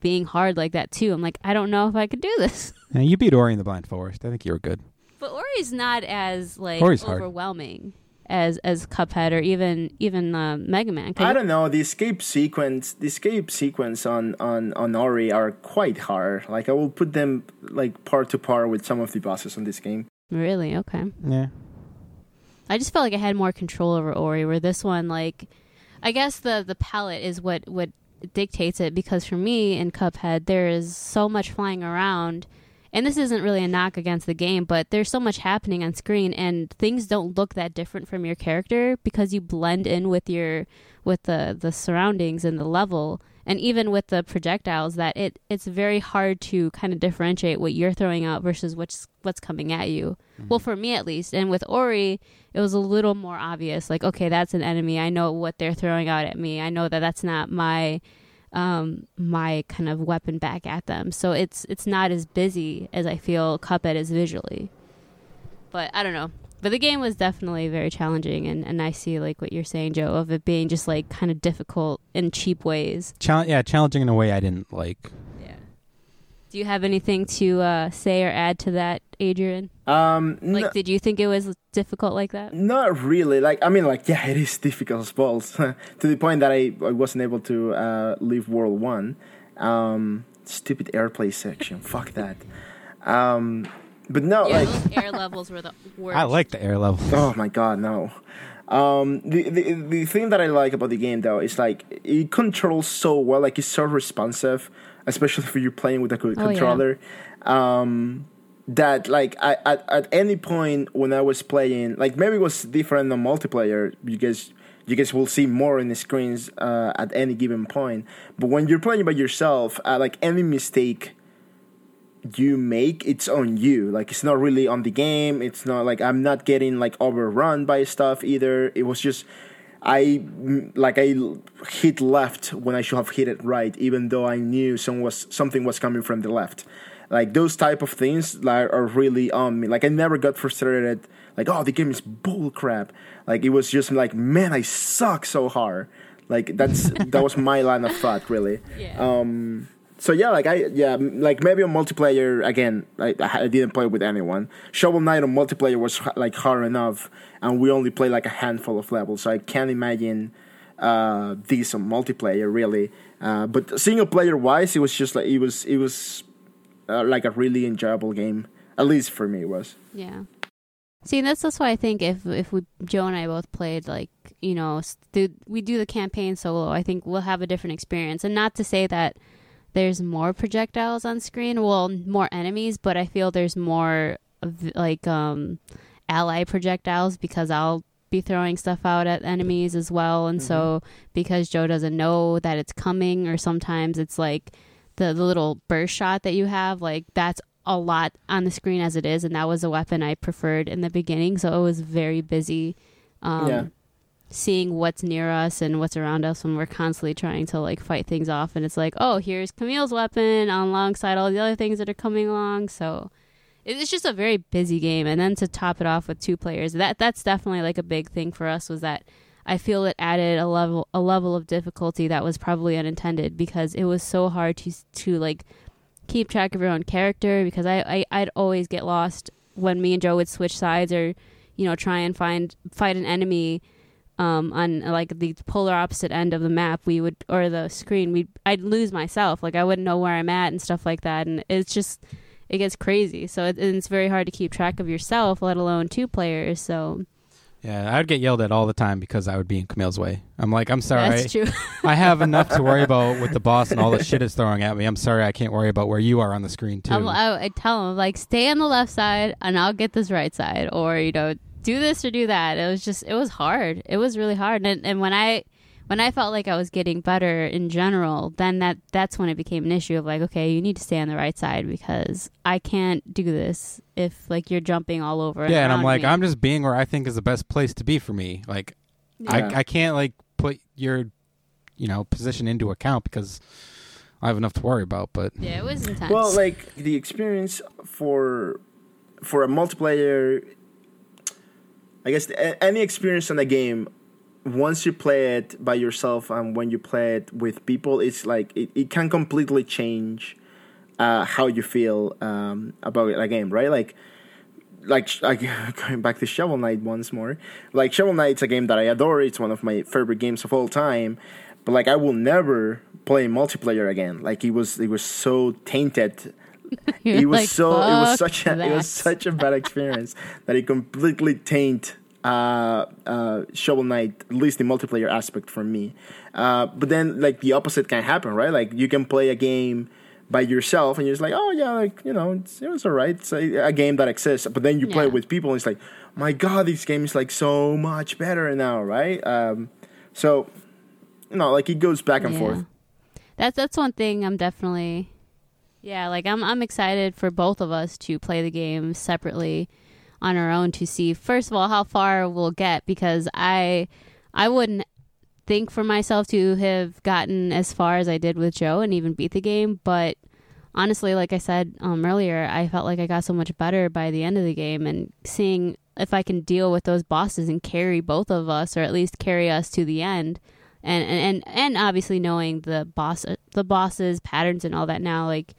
being hard like that too. I'm like, I don't know if I could do this. <laughs> Yeah, you beat Ori and the Blind Forest. I think you were good. But Ori's not as like Ori's hard. overwhelming as as Cuphead or even even uh, Mega Man. 'Cause I don't know. The escape sequence, the escape sequence on on on Ori are quite hard. Like I will put them like par to par with some of the bosses on this game. Really? Okay. Yeah. I just felt like I had more control over Ori. Where this one, like, I guess the the palette is what what dictates it. Because for me in Cuphead, there is so much flying around, and this isn't really a knock against the game, but there's so much happening on screen, and things don't look that different from your character because you blend in with your with the the surroundings and the level. And even with the projectiles, that it it's very hard to kind of differentiate what you're throwing out versus what's what's coming at you. Well, for me at least, and with Ori, it was a little more obvious. Like, okay, that's an enemy. I know what they're throwing out at me. I know that that's not my um my kind of weapon back at them. So it's it's not as busy as I feel Cuphead is visually. But I don't know. But the game was definitely very challenging and, and I see like what you're saying, Joe, of it being just like kind of difficult in cheap ways. Chal- yeah, challenging in a way I didn't like. Yeah. Do you have anything to uh, say or add to that, Adrian? Um, Like, no- did you think it was difficult like that? Not really. Like I mean, like yeah, it is difficult as balls <laughs> to the point that I, I wasn't able to uh, leave World One. Um, stupid airplay section. Fuck that. Um, but no, Yeah, like those air levels were the worst. I like the air levels. oh my god, no. Um, the, the the thing that I like about the game though is like it controls so well. Like it's so responsive, especially if you're playing with a good Oh, yeah. controller. Um, that like I, at at any point when I was playing, like maybe it was different on multiplayer. You guys you guys will see more in the screens uh, at any given point. But when you're playing by yourself, uh, like any mistake you make it's on you. Like it's not really on the game. It's not like i'm not getting like overrun by stuff either. It was just i like i hit left when i should have hit it right even though i knew some was something was coming from the left. Like those type of things like are really on me. Like i never got frustrated like oh the game is bull crap like it was just like man i suck so hard. Like that's that was my line of thought really. <laughs> Yeah. um so yeah, like I yeah, like maybe on multiplayer again, I, I didn't play with anyone. Shovel Knight on multiplayer was like hard enough, and we only play like a handful of levels. So I can't imagine uh, this on multiplayer really. Uh, but single player wise, it was just like it was it was uh, like a really enjoyable game. At least for me, it was. Yeah. See, that's that's why I think if if we Joe and I both played like you know s- do, we do the campaign solo, I think we'll have a different experience. And not to say that there's more projectiles on screen, well, more enemies, but I feel there's more like um ally projectiles because I'll be throwing stuff out at enemies as well, and so because Joe doesn't know that it's coming, or sometimes it's like the, the little burst shot that you have, like that's a lot on the screen as it is, and that was a weapon I preferred in the beginning. So it was very busy, um, Yeah. Seeing what's near us and what's around us when we're constantly trying to like fight things off. And it's like, oh, here's Kamille's weapon alongside all the other things that are coming along. So it's just a very busy game. And then to top it off with two players, that that's definitely like a big thing for us. Was that I feel it added a level a level of difficulty that was probably unintended because it was so hard to to like keep track of your own character because I, I I'd always get lost when me and Joe would switch sides or you know try and find fight an enemy um on like the polar opposite end of the map we would or the screen we I'd lose myself like I wouldn't know where I'm at and stuff like that and it's just it gets crazy so it, it's very hard to keep track of yourself let alone two players so Yeah, I would get yelled at all the time because I would be in Kamille's way. I'm like, I'm sorry. that's true I have enough to worry <laughs> about with the boss and all the shit it's throwing at me. I'm sorry I can't worry about where you are on the screen too. I'm, I, I tell him like stay on the left side and I'll get this right side, or you know do this or do that. It was just it was hard. It was really hard, and and when I when I felt like I was getting better in general, then that that's when it became an issue of like okay, you need to stay on the right side because I can't do this if like you're jumping all over. yeah, and I'm like, me. I'm just being where I think is the best place to be for me. Like, Yeah. I I can't like put your you know position into account because I have enough to worry about. But yeah, it was intense. Well, like the experience for for a multiplayer, I guess any experience on a game, once you play it by yourself and when you play it with people, it's like it, it can completely change uh, how you feel um, about a game, right? Like like like <laughs> going back to Shovel Knight once more. Like Shovel Knight's a game that I adore. It's one of my favorite games of all time. But like I will never play multiplayer again. Like it was it was so tainted. <laughs> It was like, so it was such a it was such a bad experience that it completely taint uh, uh, Shovel Knight, at least the multiplayer aspect for me. Uh, but then like the opposite can happen, right? Like you can play a game by yourself and you're just like, oh yeah, like you know, it's, it was alright. It's a, a game that exists. But then you play Yeah. it with people and it's like, my god, this game is like so much better now, right? Um, so you know, like it goes back and Yeah. forth. that's that's one thing I'm definitely yeah, like I'm I'm excited for both of us to play the game separately on our own to see first of all how far we'll get because I I wouldn't think for myself to have gotten as far as I did with Joe and even beat the game, but honestly, like I said um, earlier, I felt like I got so much better by the end of the game and seeing if I can deal with those bosses and carry both of us or at least carry us to the end. And and and obviously knowing the boss the bosses patterns and all that now like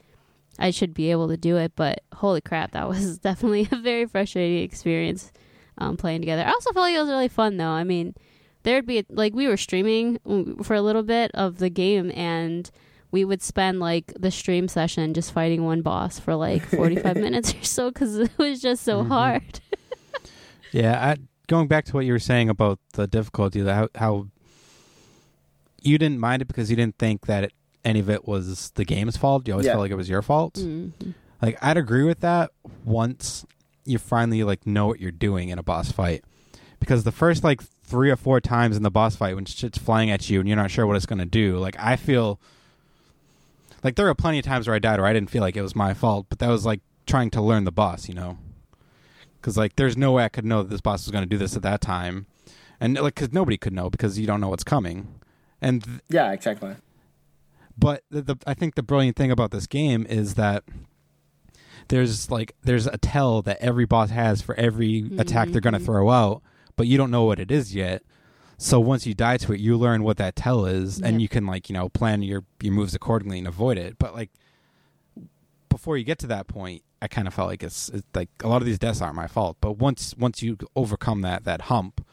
I should be able to do it, but holy crap, that was <laughs> definitely a very frustrating experience um, playing together. I also felt like it was really fun though. I mean, there'd be like we were streaming for a little bit of the game and we would spend like the stream session just fighting one boss for like 45 <laughs> minutes or so because it was just so Mm-hmm. hard. <laughs> Yeah, I, going back to what you were saying about the difficulty, how, how you didn't mind it because you didn't think that it, any of it was the game's fault. You always Yeah. felt like it was your fault. Mhm. Like I'd agree with that once you finally like know what you're doing in a boss fight. Because the first like three or four times in the boss fight when shit's flying at you and you're not sure what it's gonna do, like I feel like there were plenty of times where I died where I didn't feel like it was my fault, but that was like trying to learn the boss, you know. Because like there's no way I could know that this boss was gonna do this at that time, and like because nobody could know because you don't know what's coming, and th- Yeah, exactly. But the, the I think the brilliant thing about this game is that there's like there's a tell that every boss has for every attack they're going to Mhm. throw out, but you don't know what it is yet. So once you die to it, you learn what that tell is, and you can like you know plan your your moves accordingly and avoid it. But like before you get to that point, I kind of felt like it's, it's like a lot of these deaths aren't my fault. But once once you overcome that that hump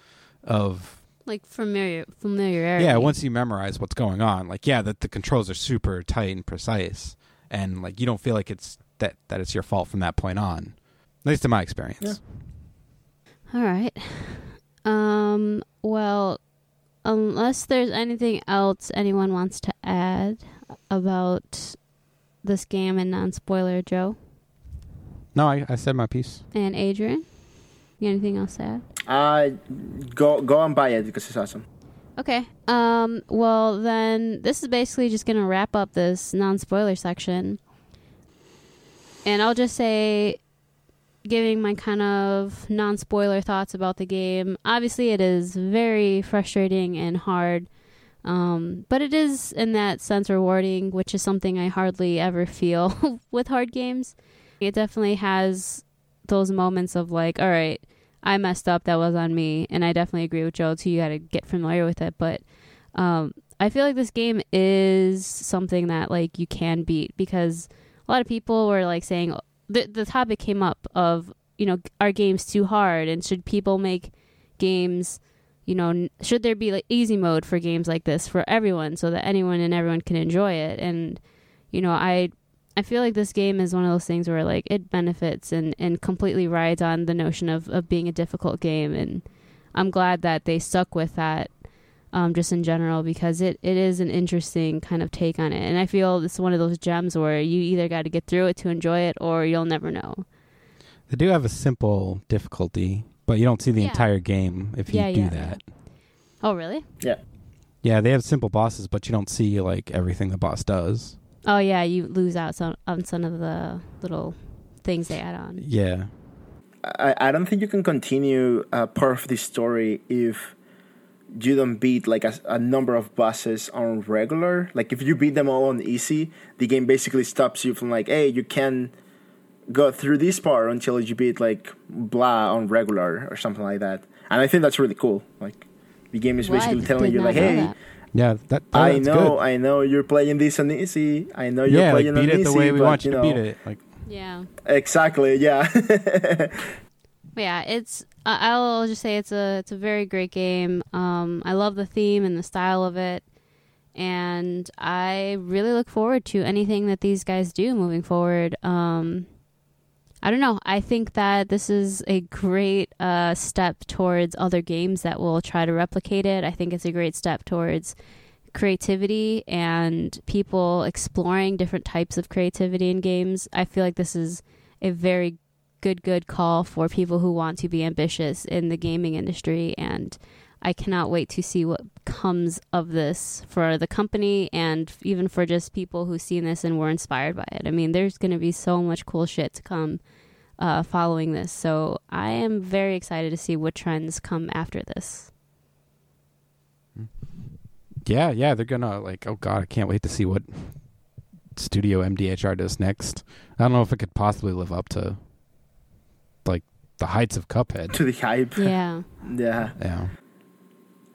of Like familiar familiarity. yeah, once you memorize what's going on, like yeah, that the controls are super tight and precise, and like you don't feel like it's that that it's your fault from that point on. At least in my experience. Yeah. All right. Um. Well, unless there's anything else anyone wants to add about this game and non-spoiler, Joe No, I, I said my piece. and Adrian, you got anything else to add? Uh, go go and buy it because it's awesome. Okay. Um. Well, then this is basically just gonna wrap up this non-spoiler section, and I'll just say, giving my kind of non-spoiler thoughts about the game. Obviously, it is very frustrating and hard, um, but it is in that sense rewarding, which is something I hardly ever feel <laughs> with hard games. It definitely has those moments of like, all right, I messed up. That was on me. And I definitely agree with Joe too. You got to get familiar with it. But um, I feel like this game is something that like you can beat because a lot of people were like saying the the topic came up of you know are games too hard and should people make games you know should there be like easy mode for games like this for everyone so that anyone and everyone can enjoy it and you know I I feel like this game is one of those things where like it benefits and, and completely rides on the notion of, of being a difficult game and I'm glad that they stuck with that um, just in general because it, it is an interesting kind of take on it and I feel it's one of those gems where you either got to get through it to enjoy it or you'll never know. They do have a simple difficulty, but you don't see the Yeah. entire game if you Yeah, do yeah, that. Oh really? Yeah, Yeah, they have simple bosses, but you don't see like everything the boss does. Oh yeah, you lose out some, on some of the little things they add on. Yeah. I, I don't think you can continue uh, part of the story if you don't beat like a, a number of bosses on regular. Like if you beat them all on easy, the game basically stops you from like, hey, you can go through this part until you beat like blah on regular or something like that. And I think that's really cool. Like the game is Well, basically did telling you like, hey, that. Yeah, that, that I know, good. I know you're playing this on easy. I know you're yeah, like playing beat on it easy. the way we but, want you know, to beat it. Like Yeah. Exactly. Yeah. <laughs> Yeah, it's I- I'll just say it's a it's a very great game. Um, I love the theme and the style of it, and I really look forward to anything that these guys do moving forward. Um, I don't know. I think that this is a great uh, step towards other games that will try to replicate it. I think it's a great step towards creativity and people exploring different types of creativity in games. I feel like this is a very good good call for people who want to be ambitious in the gaming industry and I cannot wait to see what comes of this for the company and even for just people who've seen this and were inspired by it. I mean, there's going to be so much cool shit to come uh, following this. So I am very excited to see what trends come after this. Yeah, yeah, they're gonna like. Oh God, I can't wait to see what Studio MDHR does next. I don't know if it could possibly live up to like the heights of Cuphead. To the hype. Yeah. <laughs> Yeah. Yeah,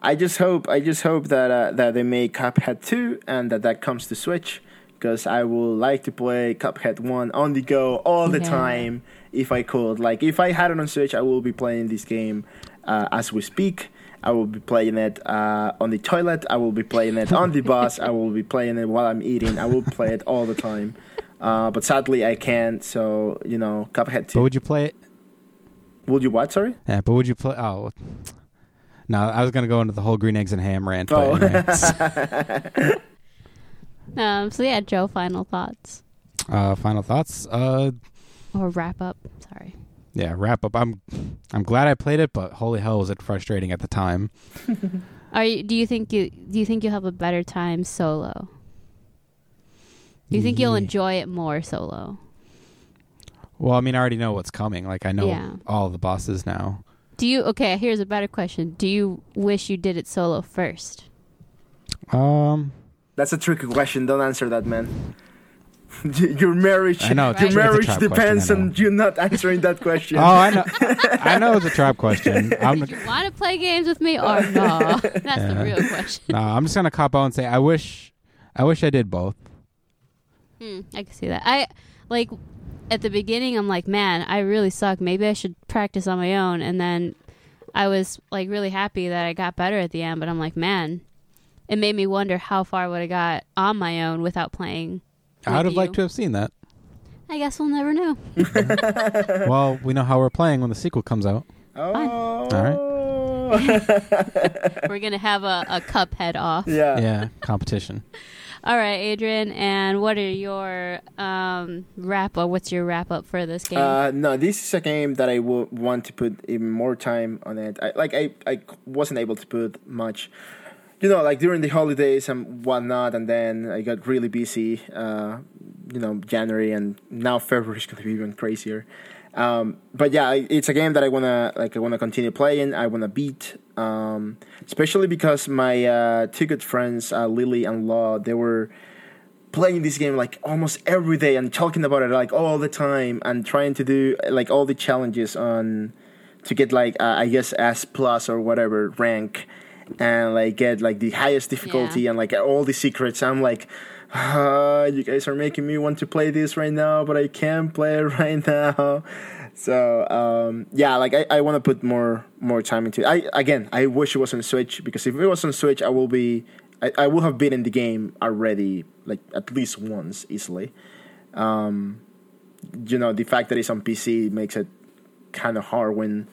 I just hope I just hope that uh, that they make Cuphead 2 and that that comes to Switch because I would like to play Cuphead 1 on the go all the Yeah. time if I could. Like if I had it on Switch, I will be playing this game uh, as we speak. I will be playing it uh, on the toilet. I will be playing it on the <laughs> bus. I will be playing it while I'm eating. I will play it all the time. Uh, but sadly, I can't. So you know, Cuphead 2. but would you play it? Would you what? Sorry. Yeah, but would you play? Oh, no, I was gonna go into the whole green eggs and ham rant. Oh. anyway. <laughs> Um, so yeah, Joe, final thoughts uh, final thoughts. Uh, or wrap up. Sorry. yeah, wrap up. I'm I'm glad I played it, but holy hell was it frustrating at the time. <laughs> Are you? Do you think you? Do you think you'll have a better time solo? Do you think you'll enjoy it more solo? Well, I mean, I already know what's coming. Like I know Yeah. all the bosses now. Do you? Okay, here's a better question. Do you wish you did it solo first? Um, That's a tricky question. Don't answer that, man. <laughs> your marriage, I know, it's a your it's marriage trap depends question, on you not answering that question. oh, I know, I know it's a trap question. <laughs> I'm Want to play games with me or no? <laughs> That's the real question. no, I'm just gonna cop out and say I wish, I wish I did both. Hmm, I can see that. I like at the beginning. I'm like, man, I really suck. Maybe I should practice on my own. And then I was like really happy that I got better at the end. But I'm like, man, it made me wonder how far would I got on my own without playing. I'd have liked to have seen that. I guess we'll never know. <laughs> well, we know how we're playing when the sequel comes out. Oh. All right. <laughs> We're gonna have a, a Cuphead off. yeah. Yeah, competition. <laughs> All right, Adrian. And what are your um, wrap up? What's your wrap up for this game? Uh, no, this is a game that I would want to put even more time on it. I, like I, I wasn't able to put much, you know, like during the holidays and whatnot, and then I got really busy. Uh, you know, January and now February is gonna be even crazier. Um, but yeah, it's a game that I wanna like. I wanna continue playing. I wanna beat, um, especially because my uh, two good friends, uh, Lily and Law, they were playing this game like almost every day and talking about it like all the time and trying to do like all the challenges on to get like uh, I guess S plus or whatever rank and like get like the highest difficulty Yeah. and like all the secrets. I'm like, ah, you guys are making me want to play this right now, but I can't play it <laughs> right now. So um, yeah, like I, I want to put more more time into it. I again, I wish it was on Switch because if it was on Switch, I will be I, I will have been in the game already, like at least once easily. Um, you know, the fact that it's on PC makes it kind of hard when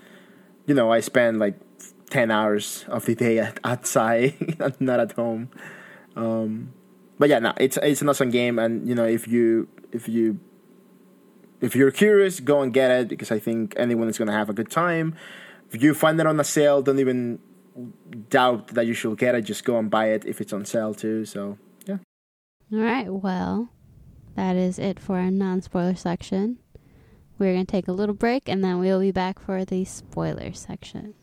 you know I spend like ten hours of the day at, outside, <laughs> not at home. Um, but yeah, no, it's it's an awesome game, and you know if you if you if you're curious, go and get it because I think anyone is gonna have a good time. If you find it on a sale, don't even doubt that you should get it. Just go and buy it if it's on sale too. So yeah, All right. Well, that is it for our non spoiler section. We're to take a little break and then we'll be back for the spoiler section.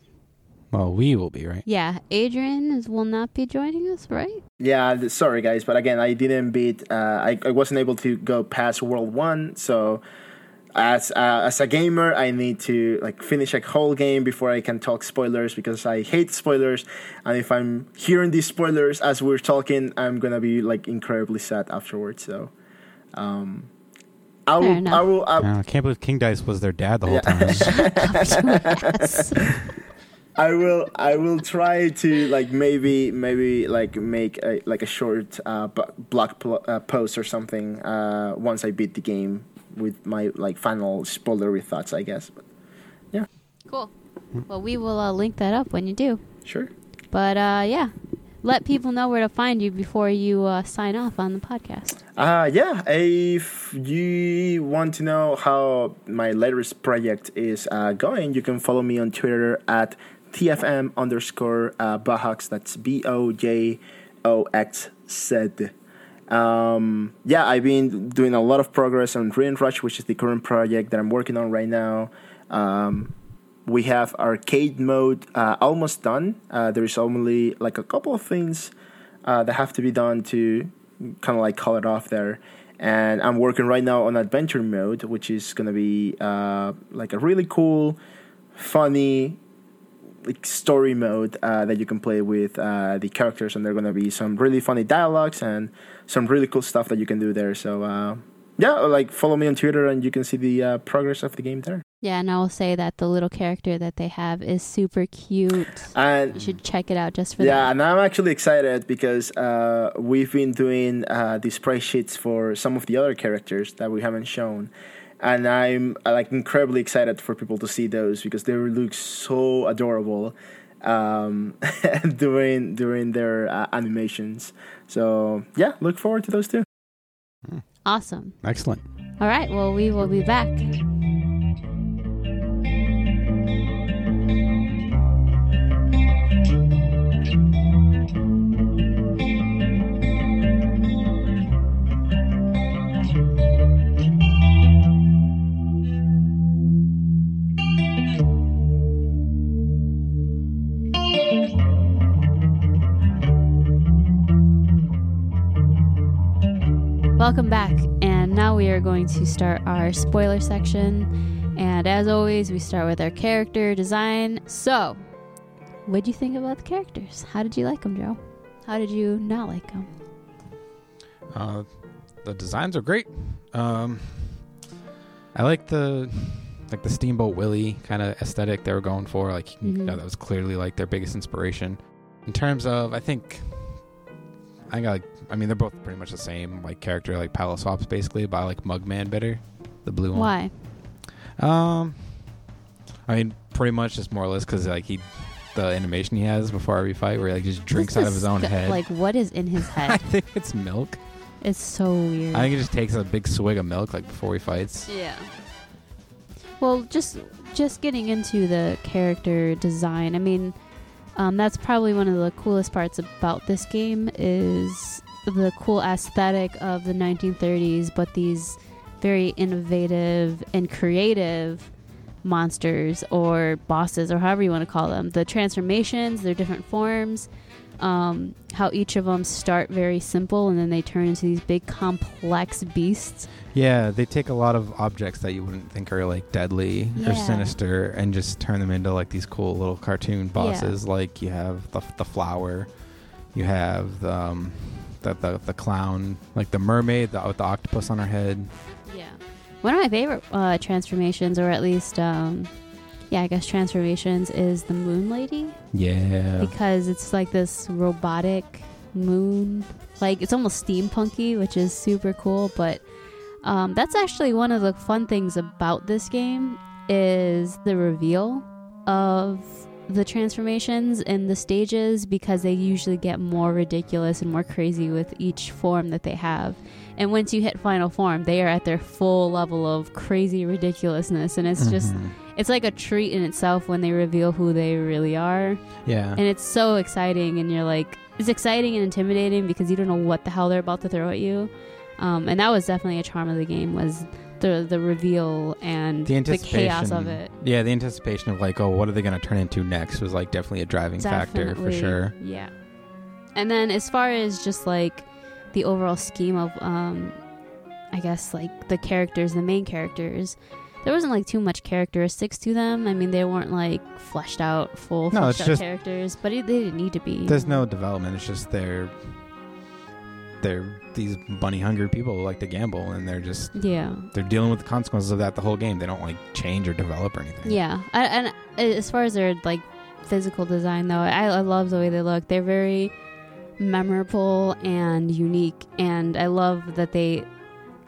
Well, we will be right. Yeah, Adrian is, will not be joining us, right? yeah. th- Sorry guys, but again, I didn't beat. Uh, I I wasn't able to go past World One. So as uh, as a gamer, I need to like finish a whole game before I can talk spoilers because I hate spoilers. And if I'm hearing these spoilers as we're talking, I'm gonna be like incredibly sad afterwards. So. Um, I will. I will, I, Uh, I can't believe King Dice was their dad the whole Yeah. time. <laughs> <laughs> I will I will try to like maybe maybe like make a like a short uh, blog pl- uh, post or something uh, once I beat the game with my like final spoilery thoughts I guess. But yeah. Cool. Well, we will uh, link that up when you do. sure. But uh, yeah, let people know where to find you before you uh, sign off on the podcast. Uh, yeah, if you want to know how my latest project is uh, going, you can follow me on Twitter at TFM underscore uh, Bojox. That's B O J O X Z. Um, yeah, I've been doing a lot of progress on Radiant Rush, which is the current project that I'm working on right now. Um, we have arcade mode uh, almost done. Uh, there's only like a couple of things uh, that have to be done to kind of like call it off there. And I'm working right now on adventure mode, which is gonna be uh, like a really cool, funny like story mode uh, that you can play with uh, the characters, and there are gonna be some really funny dialogues and some really cool stuff that you can do there. So uh, yeah, like follow me on Twitter, and you can see the uh, progress of the game there. Yeah, and I will say that the little character that they have is super cute. And You should check it out just for yeah, that. Yeah, and I'm actually excited because uh, we've been doing uh, the sprite sheets for some of the other characters that we haven't shown, and I'm uh, like incredibly excited for people to see those because they look so adorable um, <laughs> during during their uh, animations. So yeah, look forward to those too. Awesome. Excellent. All right, well, we will be back. Welcome back, and now we are going to start our spoiler section. And as always, we start with our character design. So, what do you think about the characters? How did you like them, Joe? How did you not like them? Uh, the designs are great. Um, I like the like the Steamboat Willie kind of aesthetic they were going for. Like you Mhm. know, that was clearly like their biggest inspiration. In terms of, I think, I got like, I mean, they're both pretty much the same like character, like palette swaps basically, but I like Mugman better, the blue one. Why? Um, I mean, pretty much just more or less because like he, the animation he has before every fight, where he like just drinks This out of his own disgu- head. Like, what is in his head? <laughs> I head? think it's milk. it's so weird. I think he just takes a big swig of milk like before he fights. Yeah. Well, just just getting into the character design. I mean, um, that's probably one of the coolest parts about this game is the cool aesthetic of the 1930s, but these very innovative and creative monsters or bosses or however you want to call them. The transformations, their different forms, um, how each of them start very simple and then they turn into these big complex beasts. Yeah, they take a lot of objects that you wouldn't think are like deadly or sinister and just turn them into like these cool little cartoon bosses. Like you have the the flower, you have the, um, the the the clown, like the mermaid, the with the octopus on her head. Yeah. One of my favorite uh, transformations, or at least, um, yeah, I guess transformations, is the Moon Lady Yeah, because it's like this robotic moon. Like it's almost steampunky, which is super cool. But um, that's actually one of the fun things about this game is the reveal of the transformations and the stages because they usually get more ridiculous and more crazy with each form that they have. And once you hit final form, they are at their full level of crazy ridiculousness, and it's just Mhm. it's like a treat in itself when they reveal who they really are yeah. and it's so exciting and you're like it's exciting and intimidating because you don't know what the hell they're about to throw at you um, and that was definitely a charm of the game was the the reveal and the the, chaos of it Yeah, the anticipation of like, oh, what are they going to turn into next was like definitely a driving factor for sure. yeah and then as far as just like the overall scheme of um i guess like the characters the main characters there wasn't like too much characteristics to them i mean they weren't like fleshed out full No, fleshed it's out just- characters but it, they didn't need to be There's no development. It's just they're they're these bunny hungry people who like to gamble, and they're just yeah they're dealing with the consequences of that the whole game. They don't like change or develop or anything. Yeah, I, and as far as their like physical design, though, I, I love the way they look. They're very memorable and unique, and I love that they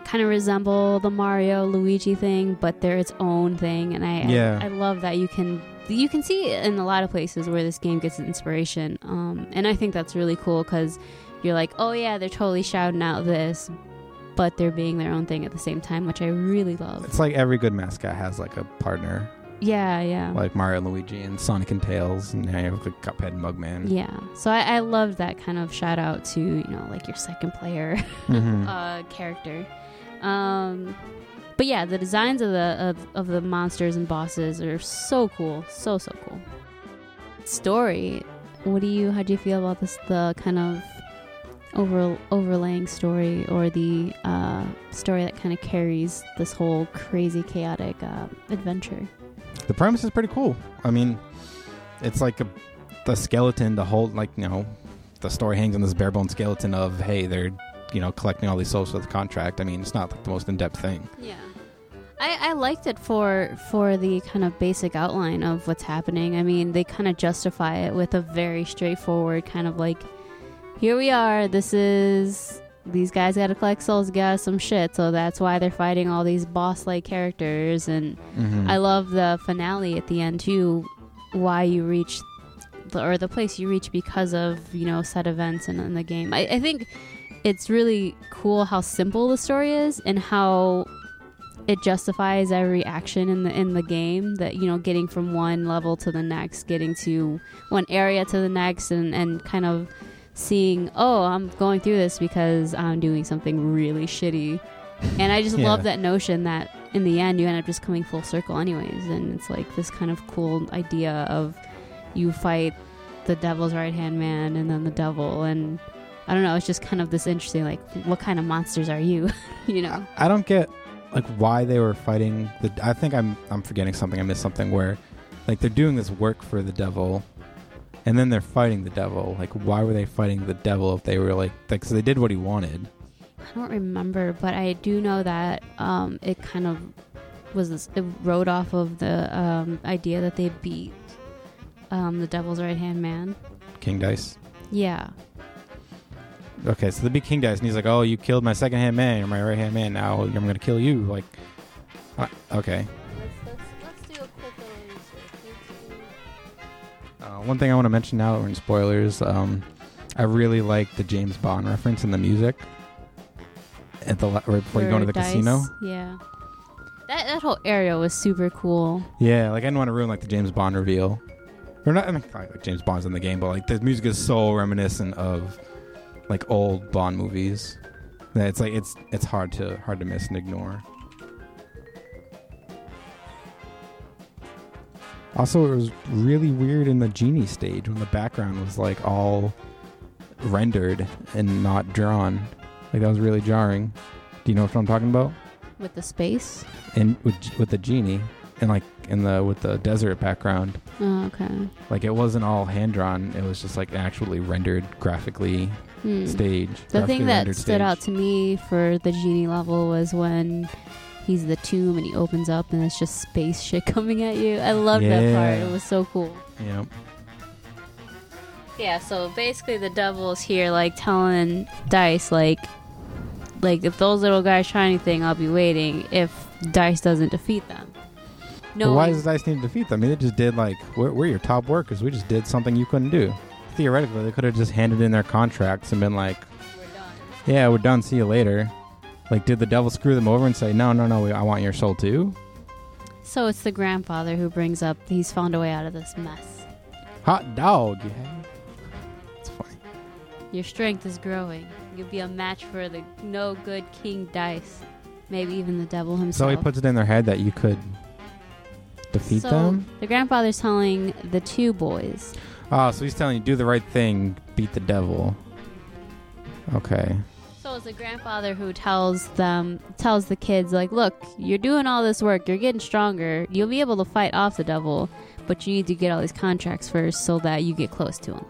kind of resemble the Mario Luigi thing, but they're its own thing. And I, Yeah. I, I love that you can you can see in a lot of places where this game gets inspiration, um, and I think that's really cool because you're like, oh yeah, they're totally shouting out this. But they're being their own thing at the same time, which I really love. It's like every good mascot has like a partner Yeah, yeah. like Mario and Luigi and Sonic and Tails, and now you have like Cuphead and Mugman. Yeah. So I, I love that kind of shout out to, you know, like your second player <laughs> Mhm. uh, character. Um, but yeah, the designs of the of, of the monsters and bosses are so cool, so so cool. Story, what do you? How do you feel about this? The kind of over overlaying story, or the uh, story that kind of carries this whole crazy, chaotic uh, adventure. The premise is pretty cool. I mean, it's like a the skeleton, the whole like you know, the story hangs on this bare bone skeleton of hey, they're you know collecting all these souls for the contract. I mean, it's not like the most in depth thing. Yeah. I, I liked it for for the kind of basic outline of what's happening. I mean, they kind of justify it with a very straightforward kind of like, here we are. This is these guys got to collect souls, got some shit. So that's why they're fighting all these boss like characters. And Mm-hmm. I love the finale at the end too. Why you reach the, or the place you reach because of you know set events in, in the game. I, I think it's really cool how simple the story is and how it justifies every action in the in the game that you know getting from one level to the next getting to one area to the next and and kind of seeing oh i'm going through this because i'm doing something really shitty and i just Yeah. love that notion that in the end you end up just coming full circle anyways and it's like this kind of cool idea of you fight the devil's right hand man and then the devil and i don't know it's just kind of this interesting like what kind of monsters are you <laughs> you know I don't get like why they were fighting the. I think I'm I'm forgetting something. I missed something where, like, they're doing this work for the devil, and then they're fighting the devil. Like, why were they fighting the devil if they were like, like, so they did what he wanted? I don't remember, but I do know that um, it kind of was this, it rode off of the um, idea that they beat um, the devil's right hand man. King Dice. Yeah, Okay, so the big King Dice, and he's like, "Oh, you killed my second hand man. You're my right hand man. Now I'm gonna kill you." Like, uh, okay. One thing I want to mention now that we're in spoilers, um, I really like the James Bond reference in the music at the la- right before you go into the Dice, casino. Yeah, that that whole area was super cool. Yeah, like I didn't want to ruin like the James Bond reveal. Or not, I mean, like James Bond's in the game, but like the music is so reminiscent of like old Bond movies that it's like it's it's hard to hard to miss and ignore. Also, it was really weird in the genie stage when the background was like all rendered and not drawn. Like that was really jarring. Do you know what I'm talking about? With the space. And with with the genie and like in the with the desert background, Oh, okay. like it wasn't all hand drawn. It was just like actually rendered graphically Hmm. stage. The graphically thing that rendered stood stage. out to me for the genie level was when he's the tomb and he opens up and it's just space shit <laughs> coming at you. I love that part. It was so cool. Yeah. Yeah, so basically the devil's here like telling Dice like like if those little guys try anything, I'll be waiting if Dice doesn't defeat them. No, But why does Dice need to defeat them? I mean, they just did like we're, we're your top workers. We just did something you couldn't do. Theoretically, they could have just handed in their contracts and been like, "Yeah, we're done. See you later." Like, did the devil screw them over and say, "No, no, no, I want your soul too"? So it's the grandfather who brings up he's found a way out of this mess. Hot dog. Have. It's funny. Your strength is growing. You'll be a match for the no good King Dice. Maybe even the devil himself. So he puts it in their head that you could defeat so them. the grandfather's telling the two boys. Oh, so he's telling you do the right thing, beat the devil. Okay. So it's the grandfather who tells them, tells the kids, like, look, you're doing all this work, you're getting stronger, you'll be able to fight off the devil, but you need to get all these contracts first so that you get close to him,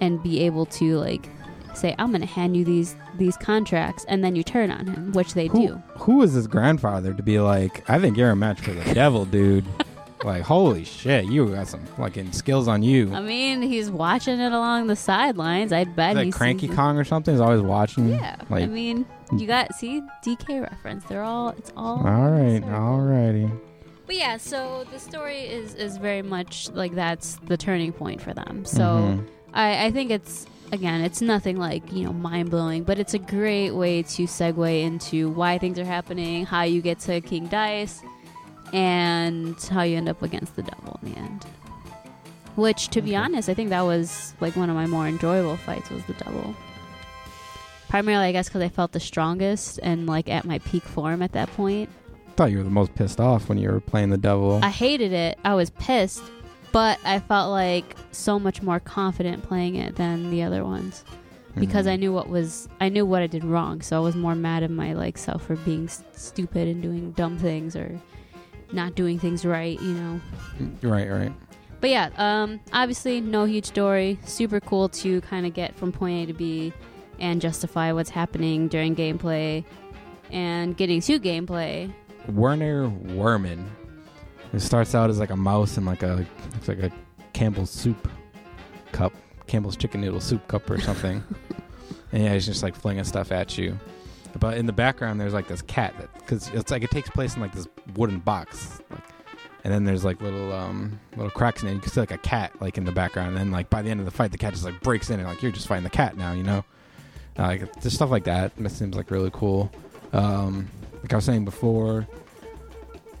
and be able to like say, I'm gonna hand you these these contracts, and then you turn on him, which they Who, do. who is this grandfather to be like, I think you're a match for the devil, dude? <laughs> Like, holy shit, you got some fucking skills on you. I mean, he's watching it along the sidelines. I bet Is that he's Cranky Kong or something? He's always watching. Yeah, Like, I mean, you got see DK reference. They're all it's all. all right, all righty. But yeah, so the story is is very much like that's the turning point for them. So Mhm. I, I think it's again, it's nothing like you know mind blowing, but it's a great way to segue into why things are happening, how you get to King Dice. And how you end up against the devil in the end. Which, to be honest, I think that was like one of my more enjoyable fights was the devil. Primarily, I guess, because I felt the strongest and like at my peak form at that point. thought you were the most pissed off when you were playing the devil. I hated it. I was pissed, but I felt like so much more confident playing it than the other ones because Mhm. I knew what was I knew what I did wrong. So I was more mad at my like self for being s- stupid and doing dumb things or not doing things right, you know. Right, right. But yeah, um, obviously no huge story. Super cool to kind of get from point A to B and justify what's happening during gameplay and getting to gameplay. Werner Werman. It starts out as like a mouse and like a looks like a Campbell's soup cup, Campbell's chicken noodle soup cup or something. <laughs> and yeah, he's just like flinging stuff at you. But in the background, there's like this cat that because it's like it takes place in like this wooden box, like, and then there's like little um little cracks in it. You can see like a cat like in the background, and then like by the end of the fight, the cat just like breaks in and like you're just fighting the cat now, you know. Uh, like just stuff like that. That seems like really cool. Um, like I was saying before,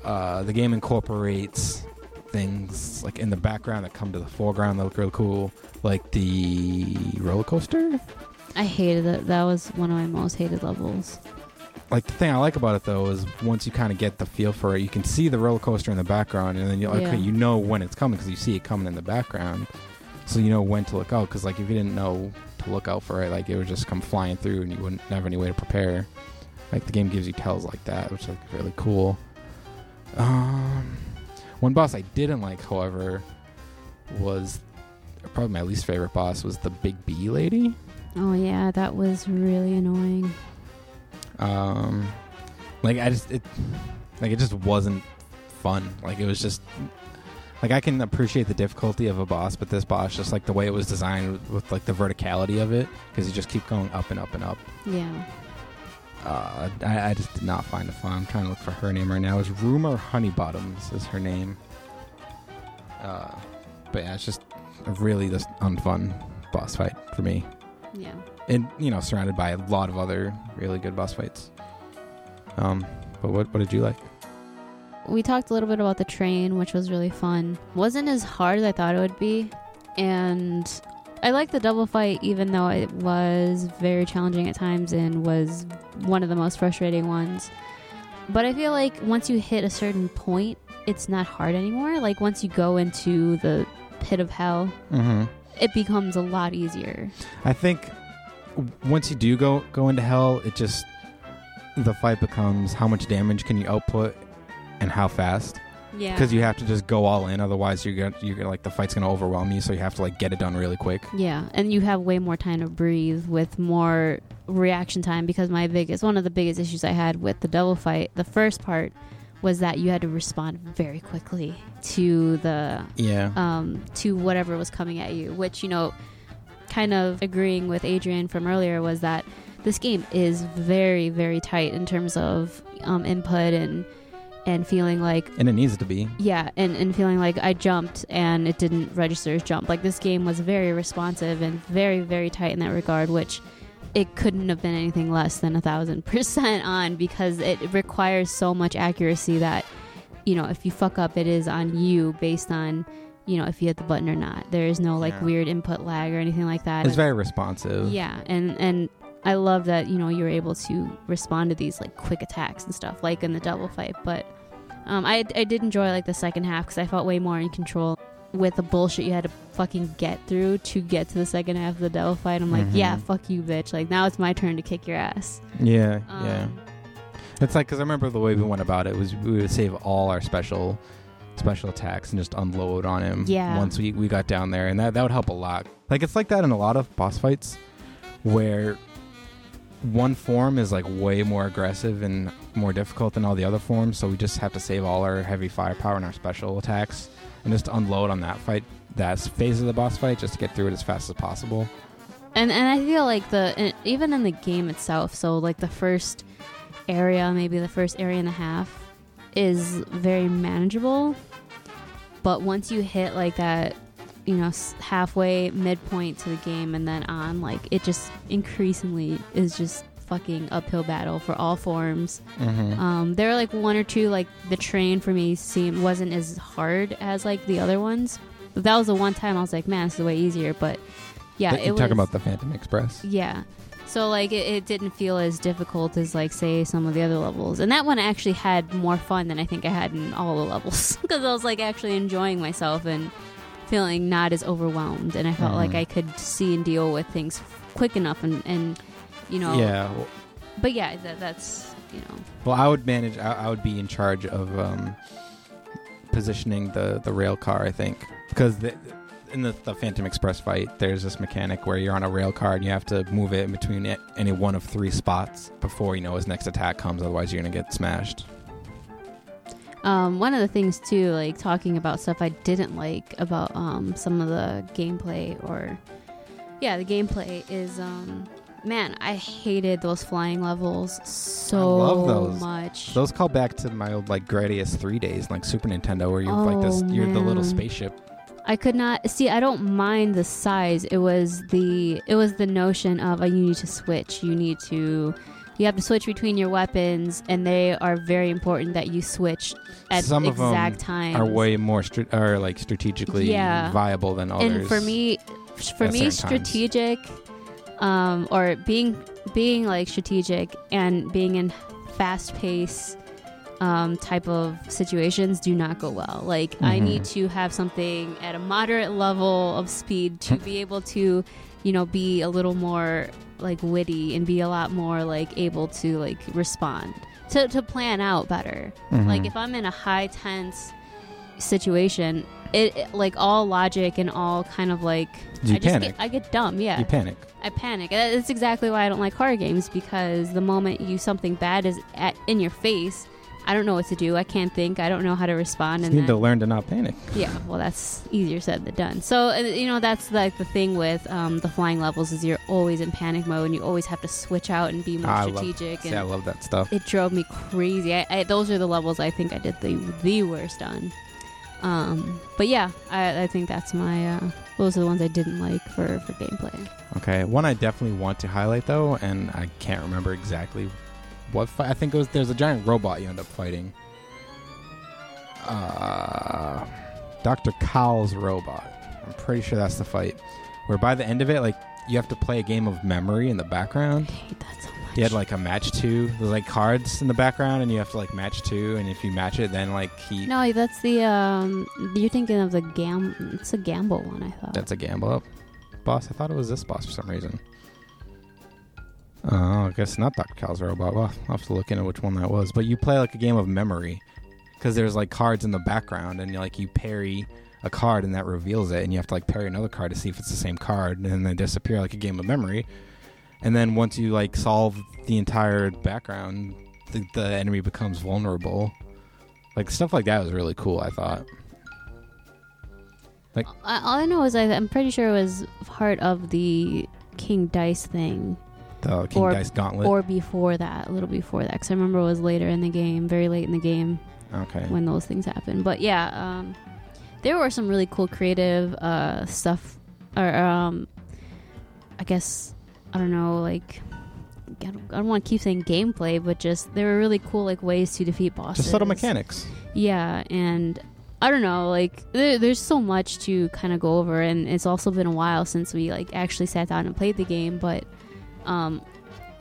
uh, the game incorporates things like in the background that come to the foreground that look really cool, like the roller coaster. I hated it. That was one of my most hated levels. Like the thing I like about it though is once you kind of get the feel for it, you can see the roller coaster in the background, and then you're like, Yeah. okay, you know when it's coming because you see it coming in the background, so you know when to look out. Because like if you didn't know to look out for it, like it would just come flying through, and you wouldn't have any way to prepare. Like the game gives you tells like that, which is like really cool. Um, one boss I didn't like, however, was probably my least favorite boss was the big bee lady. Oh yeah, that was really annoying. Um, like I just it, like it just wasn't fun. Like it was just like I can appreciate the difficulty of a boss, but this boss just like the way it was designed with, with like the verticality of it because you just keep going up and up and up. Yeah. Uh, I, I just did not find it fun. I'm trying to look for her name right now. It's Rumor Honeybottoms is her name. Uh, but yeah, it's just a really just unfun boss fight for me Yeah. and you know surrounded by a lot of other really good boss fights. Um, but what what did you like? We talked a little bit about the train, which was really fun. Wasn't as hard as I thought it would be, and I liked the double fight, even though it was very challenging at times and was one of the most frustrating ones. But I feel like once you hit a certain point, it's not hard anymore. Like once you go into the pit of hell, Mm-hmm. It becomes a lot easier. I think once you do go go into hell, it just the fight becomes how much damage can you output and how fast Yeah. because you have to just go all in otherwise you're gonna you're gonna like the fight's gonna overwhelm you so you have to like get it done really quick Yeah, and you have way more time to breathe with more reaction time because my biggest one of the biggest issues I had with the devil fight, the first part was that you had to respond very quickly to the yeah um to whatever was coming at you, which you know kind of agreeing with Adrian from earlier was that this game is very very tight in terms of um, input and and feeling like and it needs to be yeah, and, and feeling like I jumped and it didn't register as jump. Like this game was very responsive and very, very tight in that regard, which it couldn't have been anything less than a thousand percent on because it requires so much accuracy that, you know, if you fuck up, it is on you based on, you know, if you hit the button or not. There is no like Yeah. weird input lag or anything like that. it's very responsive Yeah, and and I love that you know you're able to respond to these like quick attacks and stuff like in the double fight. But um, I I did enjoy like the second half because I felt way more in control with the bullshit you had to fucking get through to get to the second half of the devil fight. I'm like, Mhm. yeah, fuck you, bitch. Like now it's my turn to kick your ass. yeah Um, yeah It's like because I remember the way we went about it was we would save all our special special attacks and just unload on him. Yeah. Once we, we got down there, and that that would help a lot. Like it's like that in a lot of boss fights, where one form is like way more aggressive and more difficult than all the other forms. So we just have to save all our heavy firepower and our special attacks and just unload on that fight. That phase of the boss fight just to get through it as fast as possible. And and I feel like the even in the game itself, so like the first area, maybe the first area and a half, is very manageable. But once you hit like that, you know, halfway midpoint to the game and then on, like it just increasingly is just fucking uphill battle for all forms. Mm-hmm. Um, there were like one or two like the train for me seemed wasn't as hard as like the other ones. But that was the one time I was like, man, this is way easier. But yeah, You're it was talking about the Phantom Express. yeah. So like it, it didn't feel as difficult as like say some of the other levels, and that one actually had more fun than I think I had in all the levels <laughs> because I was like actually enjoying myself and feeling not as overwhelmed, and I felt like Mhm. I could see and deal with things quick enough, and and you know, Yeah. Well, But yeah, that, that's you know, well, I would manage. I, I would be in charge of um, positioning the the rail car. I think because the, in the, the Phantom Express fight, there's this mechanic where you're on a rail car and you have to move it in between any one of three spots before you know his next attack comes. Otherwise, you're gonna get smashed. Um, one of the things too, like talking about stuff I didn't like about um, some of the gameplay, or yeah, the gameplay is, um, man, I hated those flying levels so love those. much. Those call back to my old like Gradius three days, like Super Nintendo, where you're like this. Oh, You're the little spaceship. I could not see. I don't mind the size. It was the it was the notion of uh, you need to switch. You need to. You have to switch between your weapons, and they are very important that you switch at Some of exact times. Are way more str- are like strategically Yeah. viable than others. and for me for me strategic. times. Um or being being like strategic and being in fast pace um, type of situations do not go well. Like I Mhm. need to have something at a moderate level of speed to be <laughs> able to, you know, be a little more like witty and be a lot more like able to like respond to to plan out better. Mhm. Like if I'm in a high tense situation, it, it- like all logic and all kind of like You I just panic. get I get dumb. Yeah, you panic. I panic. That's exactly why I don't like horror games because the moment you something bad is at in your face, I don't know what to do. I can't think. I don't know how to respond. You And need to learn to not panic. yeah, well, that's easier said than done. So uh, you know that's like the thing with um, the flying levels is you're always in panic mode and you always have to switch out and be more Ah, I love, strategic. see, and I love that stuff. it drove me crazy. I, I, those are the levels I think I did the the worst on. Um, but yeah, I, I think that's my. Uh, those are the ones I didn't like for for gameplay. Okay, one I definitely want to highlight though, and I can't remember exactly what fight. I think it was there's a giant robot you end up fighting. Uh, Dr. Kahl's robot. I'm pretty sure that's the fight. Where by the end of it, like you have to play a game of memory in the background. I hate that You had like a match two. There's like cards in the background, and you have to like match two. And if you match it, then like he no, that's the. Um, you're thinking of the gam. It's a gamble one. I thought. That's a gamble up boss. I thought it was this boss for some reason. Oh, I guess not Dr. Kahl's robot. Well, I'll have to look into which one that was. But you play like a game of memory because there's like cards in the background, and like you parry a card, and that reveals it, and you have to like parry another card to see if it's the same card, and then they disappear like a game of memory. And then once you like solve the entire background, the, the enemy becomes vulnerable. Like stuff like that was really cool. I thought. I, all I know is I, I'm pretty sure it was part of the King Dice thing, The King Or- Dice Gauntlet. or before that, a little before that. Because I remember it was later in the game, very late in the game. okay. when those things happen. But yeah, um, there were some really cool creative uh, stuff, or um, I guess I don't know, like I don't, I don't want to keep saying gameplay, but just there were really cool like ways to defeat bosses. Just subtle mechanics. Yeah, and I don't know, like there, there's so much to kind of go over, and it's also been a while since we like actually sat down and played the game, but um,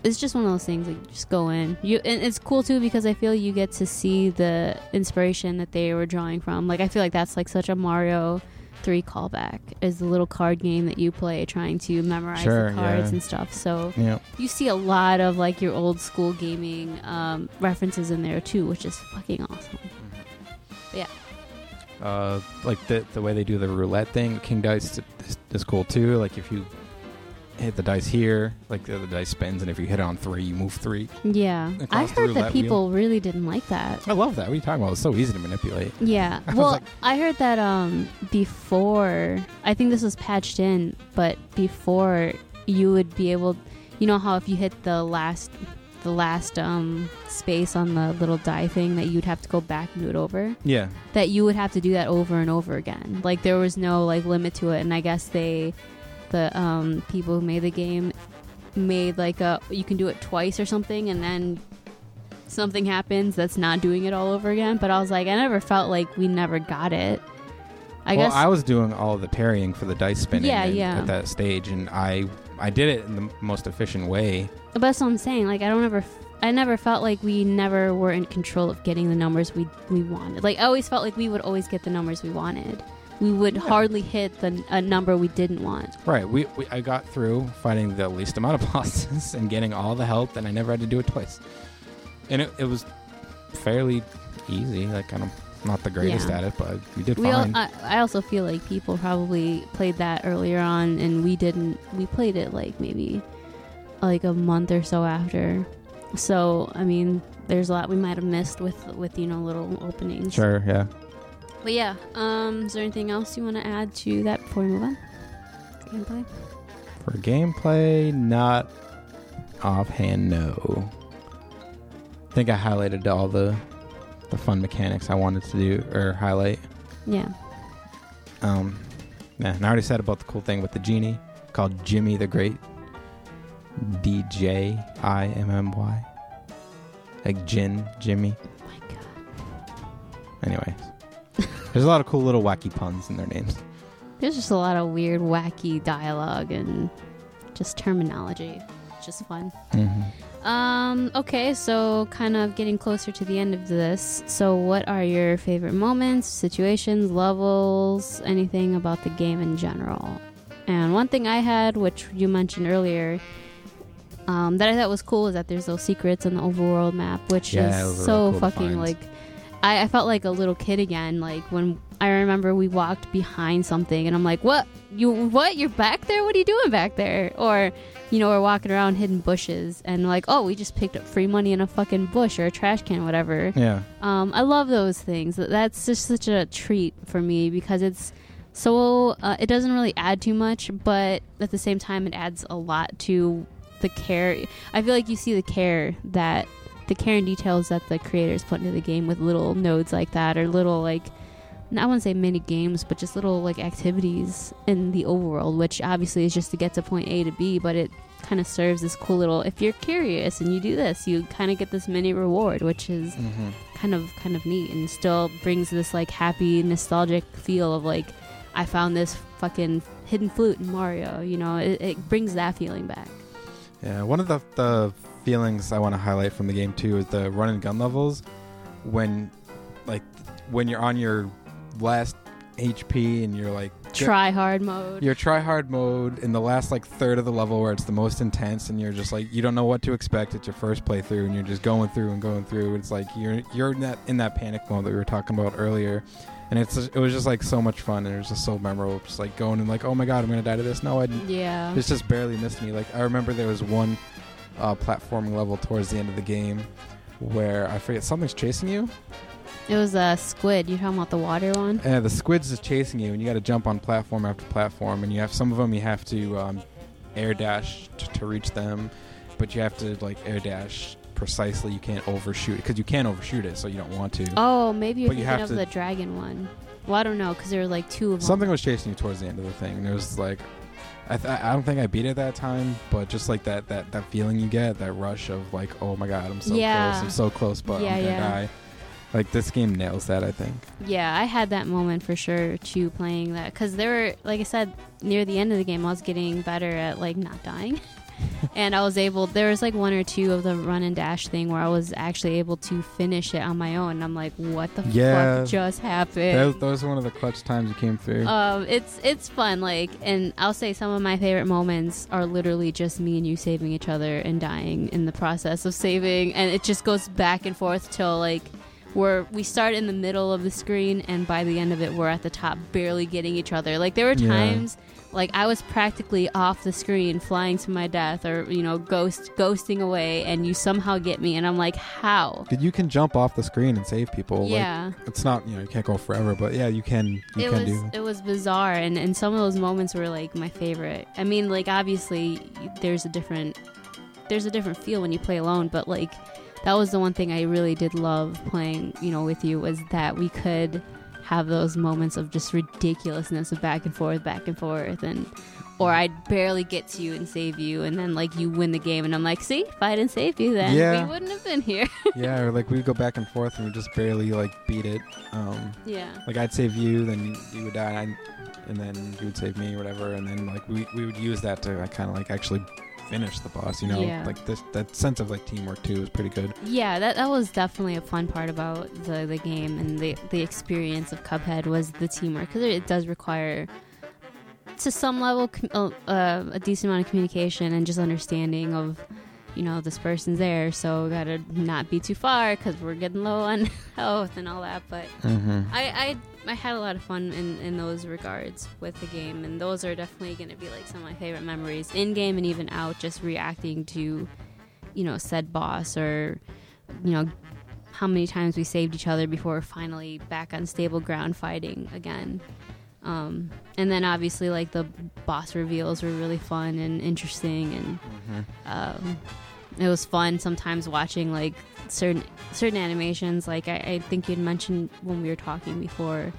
it's just one of those things like just go in. You and it's cool too because I feel you get to see the inspiration that they were drawing from. Like I feel like that's like such a Mario. Three callback is the little card game that you play, trying to memorize Sure, the cards yeah. and stuff. So Yeah. you see a lot of like your old school gaming um, references in there too, which is fucking awesome. Yeah. Uh, like the the way they do the roulette thing, King Dice is, is cool too. Like if you hit the dice here, like the other dice spins, and if you hit it on three, you move three. Yeah, I heard that people really didn't like that. I love that. What are you talking about? It's so easy to manipulate. <laughs> Yeah, I well, like- I heard that um before. I think this was patched in, but before you would be able, you know how if you hit the last, the last um space on the little die thing that you'd have to go back and do it over. Yeah. That you would have to do that over and over again. Like there was no like limit to it, and I guess they, the um people who made the game, made like a you can do it twice or something, and then something happens that's not doing it all over again. But I was like, I never felt like we never got it. I well, guess I was doing all the parrying for the dice spinning Yeah, and- yeah. at that stage, and I I did it in the most efficient way. But that's what I'm saying. Like I don't ever, I never felt like we never were in control of getting the numbers we we wanted. Like I always felt like we would always get the numbers we wanted. We would hardly hit the a number we didn't want. Right. We, we I got through fighting the least amount of <laughs> bosses and getting all the health, and I never had to do it twice. And it, it was fairly easy. Like I'm not the greatest Yeah. at it, but we did We, fine. I, I also feel like people probably played that earlier on, and we didn't. We played it like maybe like a month or so after. So I mean, there's a lot we might have missed with with you know little openings. sure. Yeah. But yeah, um, is there anything else you want to add to that before we move on? Gameplay. For gameplay, not offhand. No. I think I highlighted all the the fun mechanics I wanted to do or highlight. Yeah. Um, yeah, and I already said about the cool thing with the genie called Jimmy the Great. D J I M M Y. Like Jin, Jimmy. Oh my god. Anyways, there's a lot of cool little wacky puns in their names. There's just a lot of weird, wacky dialogue and just terminology. It's just fun. Mm-hmm. Um, okay, so kind of getting closer to the end of this. So, what are your favorite moments, situations, levels, anything about the game in general? And one thing I had, which you mentioned earlier, um, that I thought was cool is that there's those secrets in the overworld map, which Yeah, is so cool fucking like. I, I felt like a little kid again. Like when I remember we walked behind something, and I'm like, "What? You what? You're back there? What are you doing back there?" Or you know, we're walking around hidden bushes and like, oh, we just picked up free money in a fucking bush or a trash can, whatever. Yeah. Um, I love those things. That's just such a treat for me because it's so uh, it doesn't really add too much, but at the same time, it adds a lot to the care. I feel like you see the care that the care and details that the creators put into the game with little nodes like that or little like I wouldn't say mini games, but just little like activities in the overworld, which obviously is just to get to point A to B, but it kind of serves this cool little. If you're curious and you do this, you kind of get this mini reward, which is Mm-hmm. kind of kind of neat and still brings this like happy nostalgic feel of like I found this fucking hidden flute in Mario. You know, it, it brings that feeling back. Yeah. One of the the feelings I want to highlight from the game too is the run and gun levels. When, like, when you're on your last HP and you're like Try hard mode. your try hard mode in the last like third of the level where it's the most intense and you're just like you don't know what to expect. It's your first playthrough and you're just going through and going through. It's like you're you're in that in that panic mode that we were talking about earlier. And it's it was just like so much fun and it was just so memorable. Just like going and like oh my god i'm gonna die to this. No i didn't. Yeah. it's just barely missed me. Like i remember there was one uh, platforming level towards the end of the game where i forget something's chasing you It was a squid. You talking about the water one? Yeah, the squids is chasing you, and you got to jump on platform after platform, and you have some of them you have to um, air dash t- to reach them, but you have to like air dash precisely. You can't overshoot because you can't overshoot it, so you don't want to. Oh, maybe you're But you thinking have of to- the dragon one. Well, I don't know because there were like two of them. Something was chasing you towards the end of the thing, and it was like, I, th- I don't think I beat it that time, but just like that that that feeling you get, that rush of like, oh my god, I'm so Yeah. close, I'm so close, but Yeah, I'm gonna yeah. die. Like this game nails that, I think. Yeah, I had that moment for sure too playing that because there were, like I said, near the end of the game, I was getting better at like not dying, <laughs> and I was able. There was like one or two of the run and dash thing where I was actually able to finish it on my own. And I'm like, what the Yeah. fuck just happened? Those, those are one of the clutch times you came through. um, it's it's fun, like, and I'll say some of my favorite moments are literally just me and you saving each other and dying in the process of saving, and it just goes back and forth till like we're we start in the middle of the screen, and by the end of it, we're at the top, barely getting each other. Like there were Yeah. Like I was practically off the screen, flying to my death, or you know, ghost ghosting away, and you somehow get me, and I'm like, how? You can jump off the screen and save people. Like, Yeah. it's not you know you can't go forever, but yeah, you can. You it can was do. it was bizarre and and some of those moments were like my favorite i mean like obviously there's a different there's a different feel when you play alone but like that was the one thing i really did love playing you know with you was that we could have those moments of just ridiculousness of back and forth, back and forth, and or I'd barely get to you and save you, and then like you win the game, and I'm like, see, if I didn't save you, then Yeah. we wouldn't have been here. <laughs> yeah, or like we'd go back and forth and we just barely like beat it. Um, yeah. like I'd save you, then you would die, and, I, and then you would save me or whatever, and then like we, we would use that to like, kind of like actually finish the boss. You know, Yeah. like this that sense of like teamwork too is pretty good. Yeah, that that was definitely a fun part about the the game and the the experience of Cuphead was the teamwork because it does require to some level uh, uh, a decent amount of communication and just understanding of you know this person's there so we gotta not be too far because we're getting low on <laughs> health and all that but Mm-hmm. I, I I had a lot of fun in, in those regards with the game, and those are definitely to be like some of my favorite memories in game and even out. Just reacting to, you know, said boss or, you know, how many times we saved each other before finally back on stable ground fighting again. Um, and then obviously like the boss reveals were really fun and interesting and um, it was fun sometimes watching like certain certain animations like I, I think you'd mentioned when we were talking before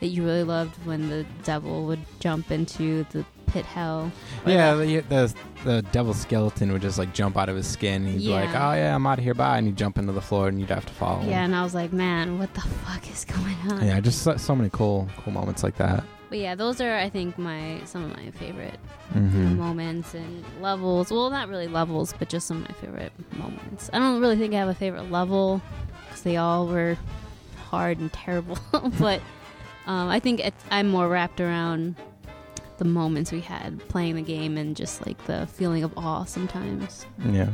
that you really loved when the devil would jump into the pit hell Yeah, the- the, the devil skeleton would just like jump out of his skin. He'd be like, "Oh yeah, I'm out of here, bye," and he'd jump into the floor, and you'd have to follow. him. yeah and i was like man what the fuck is going on yeah, just so, so many cool cool moments like that. But yeah those are i think my some of my favorite Mm-hmm. moments and levels. Well not really levels but just some of my favorite moments. I don't really think i have a favorite level because they all were hard and terrible <laughs> but um, i think it, i'm more wrapped around the moments we had playing the game and just like the feeling of awe sometimes. Yeah.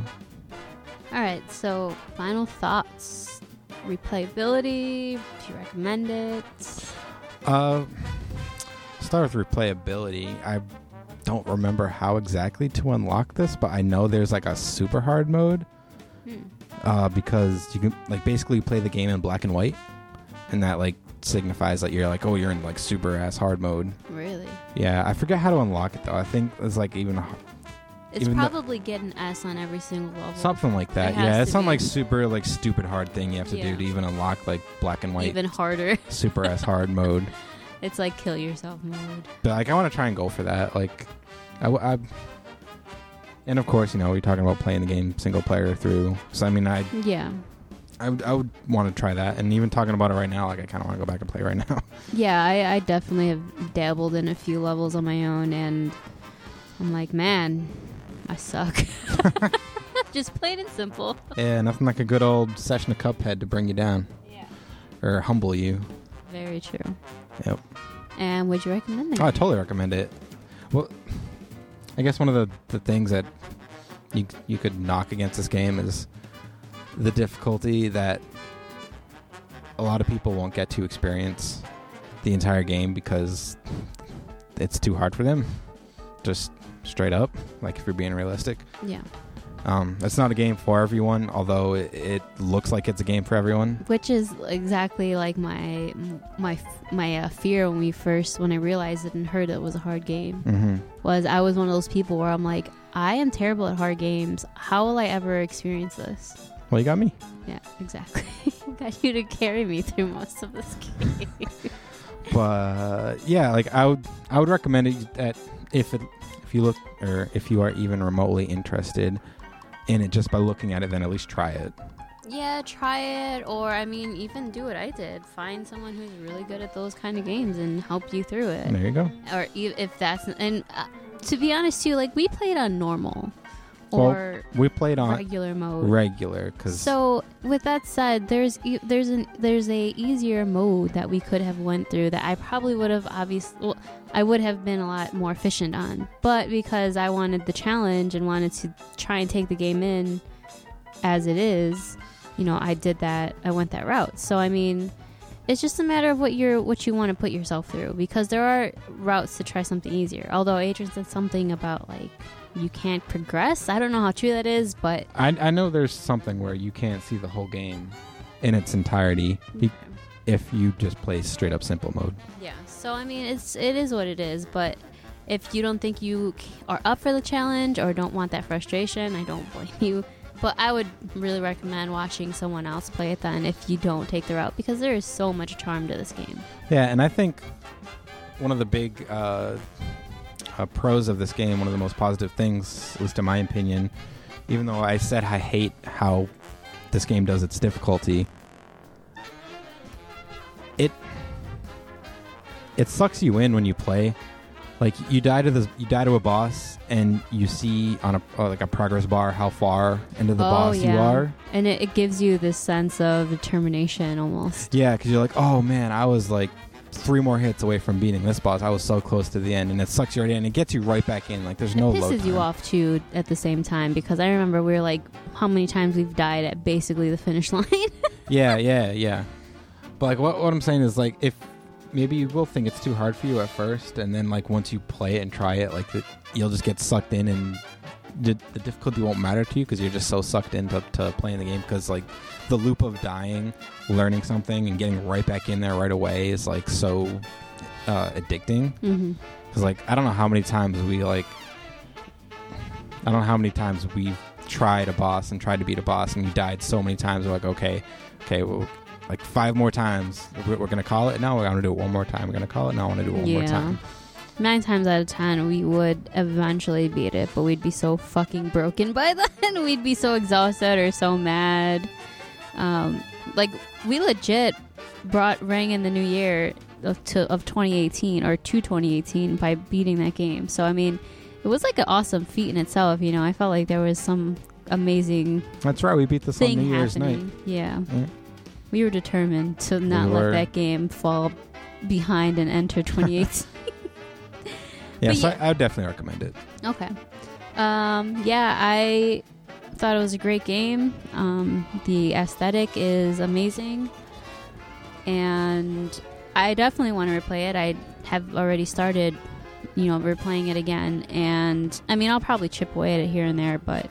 all right so final thoughts. Replayability. Do you recommend it? Uh, start with replayability. I don't remember how exactly to unlock this, but I know there's like a super hard mode. Hmm. Uh, because you can like basically play the game in black and white, and that like signifies that you're like, oh, you're in like super ass hard mode. really Yeah, I forget how to unlock it though. I think it's like even h- it's Even probably get an s on every single level something like that. It Yeah, it's some like super like stupid hard thing you have to Yeah. do to even unlock like black and white even harder super ass hard mode. <laughs> It's like kill yourself mode. But like, I want to try and go for that. Like, I, I- and of course, you know, we're talking about playing the game single player through. So I mean, I Yeah. I would, I would want to try that. And even talking about it right now, like I kind of want to go back and play right now. <laughs> Yeah, I, I definitely have dabbled in a few levels on my own, and I'm like, man, I suck. <laughs> <laughs> Just plain and simple. yeah, nothing like a good old session of Cuphead to bring you down Yeah. or humble you. Very true. Yep. And would you recommend it? Oh, I totally recommend it. Well, I guess one of the, the things that you you could knock against this game is the difficulty that a lot of people won't get to experience the entire game because it's too hard for them. Just straight up, like if you're being realistic. yeah. Um, it's not a game for everyone, although it, it looks like it's a game for everyone. Which is exactly like my my my uh, fear when we first when I realized it and heard it was a hard game. Mm-hmm. Was I was one of those people where I'm like, I am terrible at hard games. How will I ever experience this? Well, you got me. Yeah, exactly. <laughs> Got you to carry me through most of this <laughs> game. but yeah, like I would, I would recommend it that if it, if you look or if you are even remotely interested in it, just by looking at it, then at least try it. yeah, try it, or I mean, even do what I did. Find someone who's really good at those kind of games and help you through it. There you go. Or if that's and uh, to be honest too, like we played on normal Well, or We played on regular mode. regular because So with that said, there's e- there's an there's a easier mode that we could have went through that I probably would have obviously well, I would have been a lot more efficient on, but because I wanted the challenge and wanted to try and take the game in as it is, you know, I did that. I went that route. So I mean, it's just a matter of what you're what you want to put yourself through because there are routes to try something easier. Although Adrian said something about like you can't progress. I don't know how true that is, but I, I know there's something where you can't see the whole game in its entirety be- if you just play straight up simple mode. Yeah. So I mean, it's it is what it is. But if you don't think you are up for the challenge or don't want that frustration, I don't <laughs> blame you. But I would really recommend watching someone else play it then if you don't take the route because there is so much charm to this game. Yeah, and I think one of the big uh, uh, pros of this game, one of the most positive things, at least in my opinion, even though I said I hate how this game does its difficulty, it it sucks you in when you play. Like you die to the you die to a boss, and you see on a uh, like a progress bar how far into the oh boss yeah, you are. and it, it gives you this sense of determination almost. Yeah, because you're like, oh man, I was like three more hits away from beating this boss. I was so close to the end, and it sucks you right in. And it gets you right back in. Like there's no it load pisses you off too at the same time because I remember we were like, how many times we've died at basically the finish <laughs> line. Yeah, yeah, yeah. But like, what what I'm saying is like, if maybe you will think it's too hard for you at first, and then like once you play it and try it, like the, you'll just get sucked in, and the, the difficulty won't matter to you because you're just so sucked into to playing the game. Because like the loop of dying, learning something, and getting right back in there right away is like so uh, addicting. Because like I don't know how many times we like I don't know how many times we've tried a boss and tried to beat a boss and we died so many times. We're like, okay, okay, well, like five more times. We're, we're gonna call it. now. we're gonna do it one more time. We're gonna call it. No, I want to do it one more Yeah. time. Nine times out of ten, we would eventually beat it, but we'd be so fucking broken by <laughs> then. we'd be so exhausted or so mad. Um, like we legit brought Rang in the new year of, to, of 2018 or to 2018 by beating that game. So I mean, it was like an awesome feat in itself. You know, I felt like there was some amazing That's right. We beat this on thing New Year's happening. night. Yeah. Yeah. We were determined to not We let that game fall behind and enter <laughs> 2018. Yeah, so yeah. I, I would definitely recommend it. Okay. Um, yeah, I thought it was a great game. Um, the aesthetic is amazing. And I definitely want to replay it. I have already started, you know, replaying it again. And I mean, I'll probably chip away at it here and there, but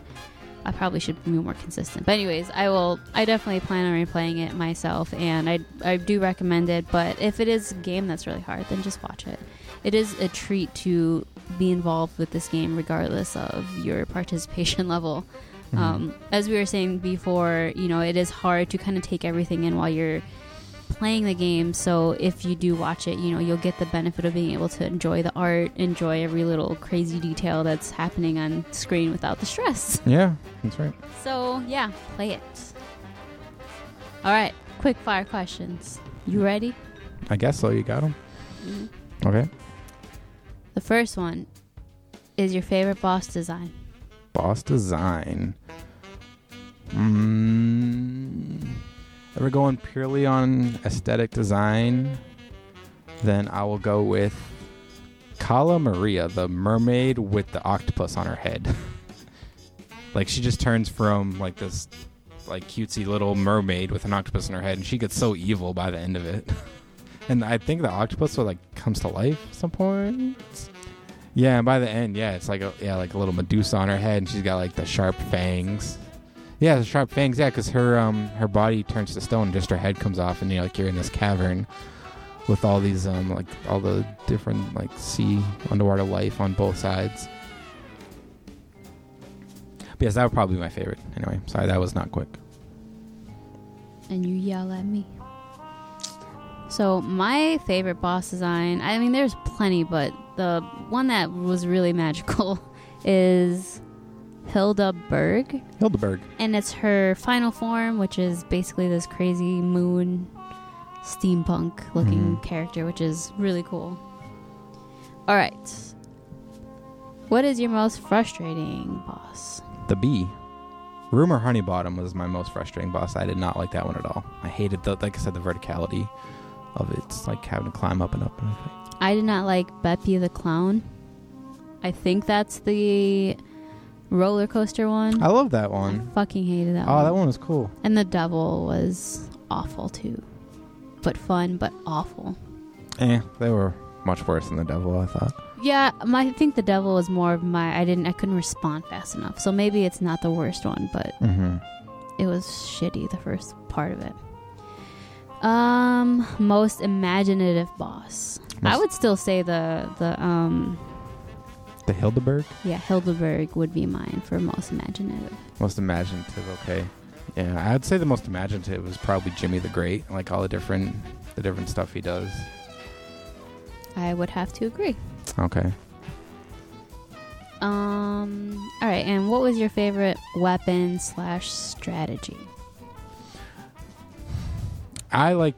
I probably should be more consistent. But anyways, I will. I definitely plan on replaying it myself, and I I do recommend it. But if it is a game that's really hard, then just watch it. It is a treat to be involved with this game, regardless of your participation <laughs> level. Um, as we were saying before, you know, it is hard to kind of take everything in while you're playing the game. So if you do watch it, you know, you'll get the benefit of being able to enjoy the art, enjoy every little crazy detail that's happening on screen without the stress. Yeah, that's right. So yeah, play it. All right, quick fire questions. You ready? I guess so. You got them. Mhm. Okay. The first one is your favorite boss design. Boss design. Mm, if we're going purely on aesthetic design, then I will go with Cala Maria, the mermaid with the octopus on her head. <laughs> like she just turns from like this like cutesy little mermaid with an octopus in her head, and she gets so evil by the end of it. <laughs> and I think the octopus will like comes to life at some point. Yeah, and by the end, yeah, it's like a yeah, like a little Medusa on her head, and she's got like the sharp fangs. Yeah, the sharp fangs. Yeah, because her um her body turns to stone, just her head comes off, and you know, like you're in this cavern with all these um like all the different like sea underwater life on both sides. But yes, that would probably be my favorite. Anyway, sorry that was not quick. and you yell at me. So my favorite boss design, I mean there's plenty, but the one that was really magical <laughs> is Hilda Berg. Hilda Berg. And it's her final form, which is basically this crazy moon steampunk looking Mhm. character, which is really cool. Alright. What is your most frustrating boss? The bee. Rumor Honeybottom was my most frustrating boss. I did not like that one at all. I hated the, like I said, the verticality of it. It's like having to climb up and up and everything. I did not like Beppi the Clown. I think that's the roller coaster one. I love that I one. fucking hated that Oh, one. that one was cool. And the devil was awful too. But fun, but awful. Eh, they were much worse than the devil. I thought. Yeah, my, I think the devil was more of my. I didn't. I couldn't respond fast enough. So maybe it's not the worst one, but Mm-hmm. it was shitty the first part of it. Um, most imaginative boss. I would still say the the um The Hilda Berg? Yeah, Hilda Berg would be mine for most imaginative. Most imaginative, okay. Yeah, I'd say the most imaginative was probably Djimmi the Great, like all the different the different stuff he does. I would have to agree. Okay. Um. All right. And what was your favorite weapon slash strategy? I like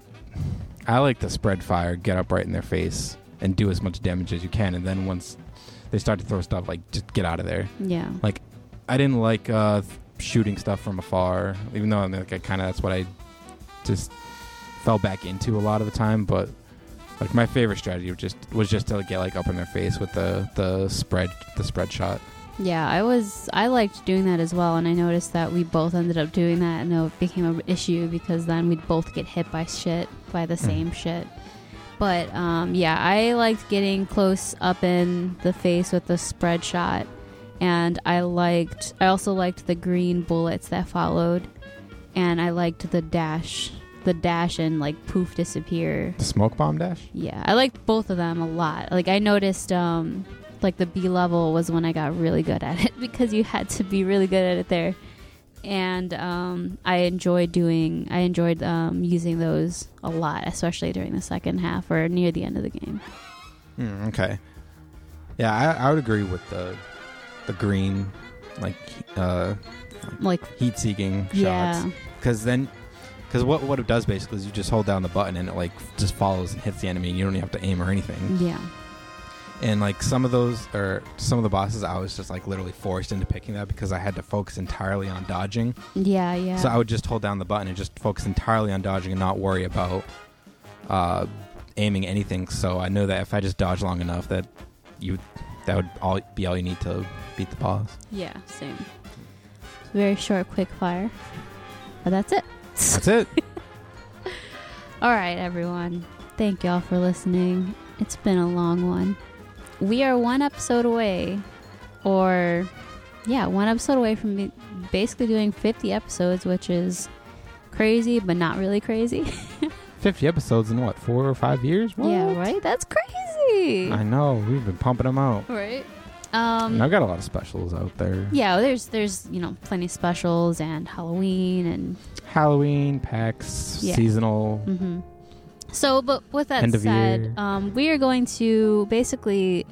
I like to spread fire, get up right in their face, and do as much damage as you can. And then once they start to throw stuff, like just get out of there. Yeah. Like I didn't like uh, shooting stuff from afar, even though I mean, like I kind of that's what I just fell back into a lot of the time. But like my favorite strategy was just was just to get like up in their face with the the spread the spread shot. Yeah, I was. I liked doing that as well, and I noticed that we both ended up doing that, and it became an issue because then we'd both get hit by shit by the same shit. But um, yeah, I liked getting close up in the face with the spread shot, and I liked. I also liked the green bullets that followed, and I liked the dash, the dash and like poof disappear. The smoke bomb dash. Yeah, I liked both of them a lot. Like I noticed, um, like the B level was when I got really good at it <laughs> because you had to be really good at it there, and um, I enjoyed doing. I enjoyed um, using those a lot, especially during the second half or near the end of the game. Mm, okay. Yeah, I, I would agree with the the green, like uh, Like heat seeking shots. yeah, because then because what what it does basically is you just hold down the button and it like just follows and hits the enemy and you don't even have to aim or anything yeah, and like some of those or some of the bosses i was just like literally forced into picking that because i had to focus entirely on dodging yeah, yeah. so i would just hold down the button and just focus entirely on dodging and not worry about uh aiming anything so i know that if i just dodge long enough that you that would all be all you need to beat the boss yeah, same. Very short, quick fire, but that's it. that's it <laughs> <laughs> All right, everyone. Thank y'all for listening. It's been a long one. We are one episode away, or yeah, one episode away from basically doing 50 episodes, which is crazy, but not really crazy. <laughs> 50 episodes in what four or five years what? Yeah, right? That's crazy. i know we've been pumping them out right? Um, i've got a lot of specials out there yeah, there's there's you know plenty of specials and Halloween and Halloween, packs, Yeah. seasonal. hmm So, but with that End said, um, we are going to basically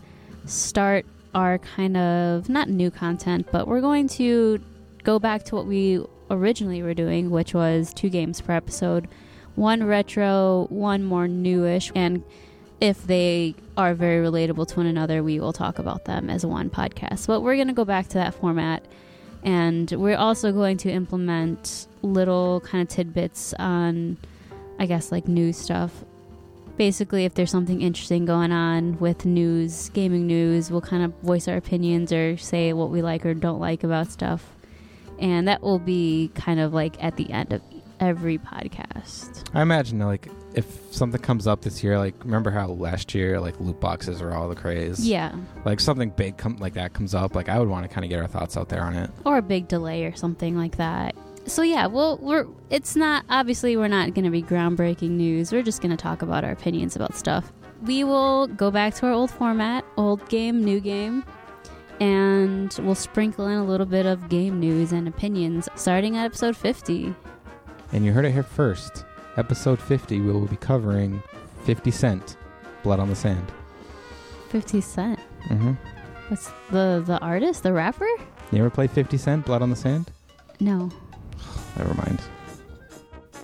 start our kind of not new content, but we're going to go back to what we originally were doing, which was two games per episode, one retro, one more newish, and if they are very relatable to one another, we will talk about them as one podcast. But we're going to go back to that format. And we're also going to implement little kind of tidbits on I guess like news stuff. Basically, if there's something interesting going on with news, gaming news, we'll kind of voice our opinions or say what we like or don't like about stuff. And that will be kind of like at the end of every podcast. I imagine like if something comes up this year, like remember how last year like loot boxes were all the craze. Yeah. Like something big come like that comes up, like I would want to kind of get our thoughts out there on it. Or a big delay or something like that. So yeah, well we're it's not obviously we're not gonna be groundbreaking news. We're just gonna talk about our opinions about stuff. We will go back to our old format, old game, new game. And we'll sprinkle in a little bit of game news and opinions starting at episode 50. And you heard it here first. Episode 50, we will be covering 50 Cent, Blood on the Sand. 50 Cent. Mm-hmm. What's the the artist, the rapper? You ever play 50 Cent, Blood on the Sand? No. Never mind.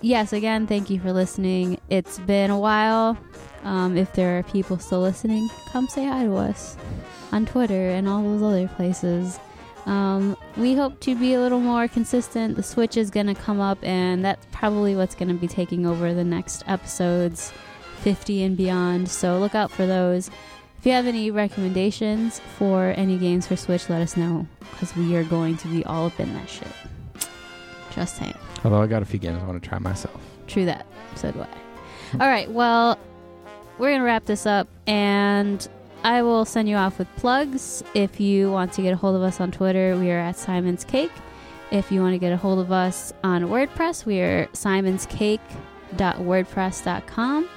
Yes, again, thank you for listening. It's been a while. Um, if there are people still listening, come say hi to us on Twitter and all those other places. Um, we hope to be a little more consistent. The Switch is going to come up, and that's probably what's going to be taking over the next episodes, 50 and beyond. So look out for those. If you have any recommendations for any games for Switch, let us know because we are going to be all up in that shit. Just saying. Although I got a few games I want to try myself. True that. So do I. All right. Well, we're going to wrap this up and I will send you off with plugs. If you want to get a hold of us on Twitter, we are at Simon's Cake. If you want to get a hold of us on WordPress, we are simonscake.wordpress.com.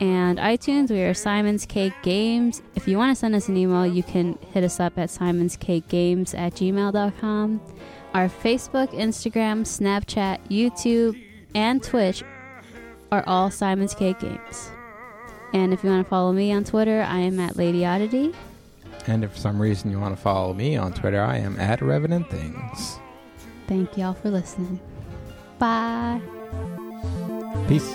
and iTunes. We are Simon's Cake Games. If you want to send us an email, you can hit us up at simonscakegames at gmail.com. Our Facebook, Instagram, Snapchat, YouTube, and Twitch are all Simon's Cake Games. And if you want to follow me on Twitter, I am at Lady Oddity. And if for some reason you want to follow me on Twitter, I am at Revenant Things. Thank y'all for listening. Bye. Peace.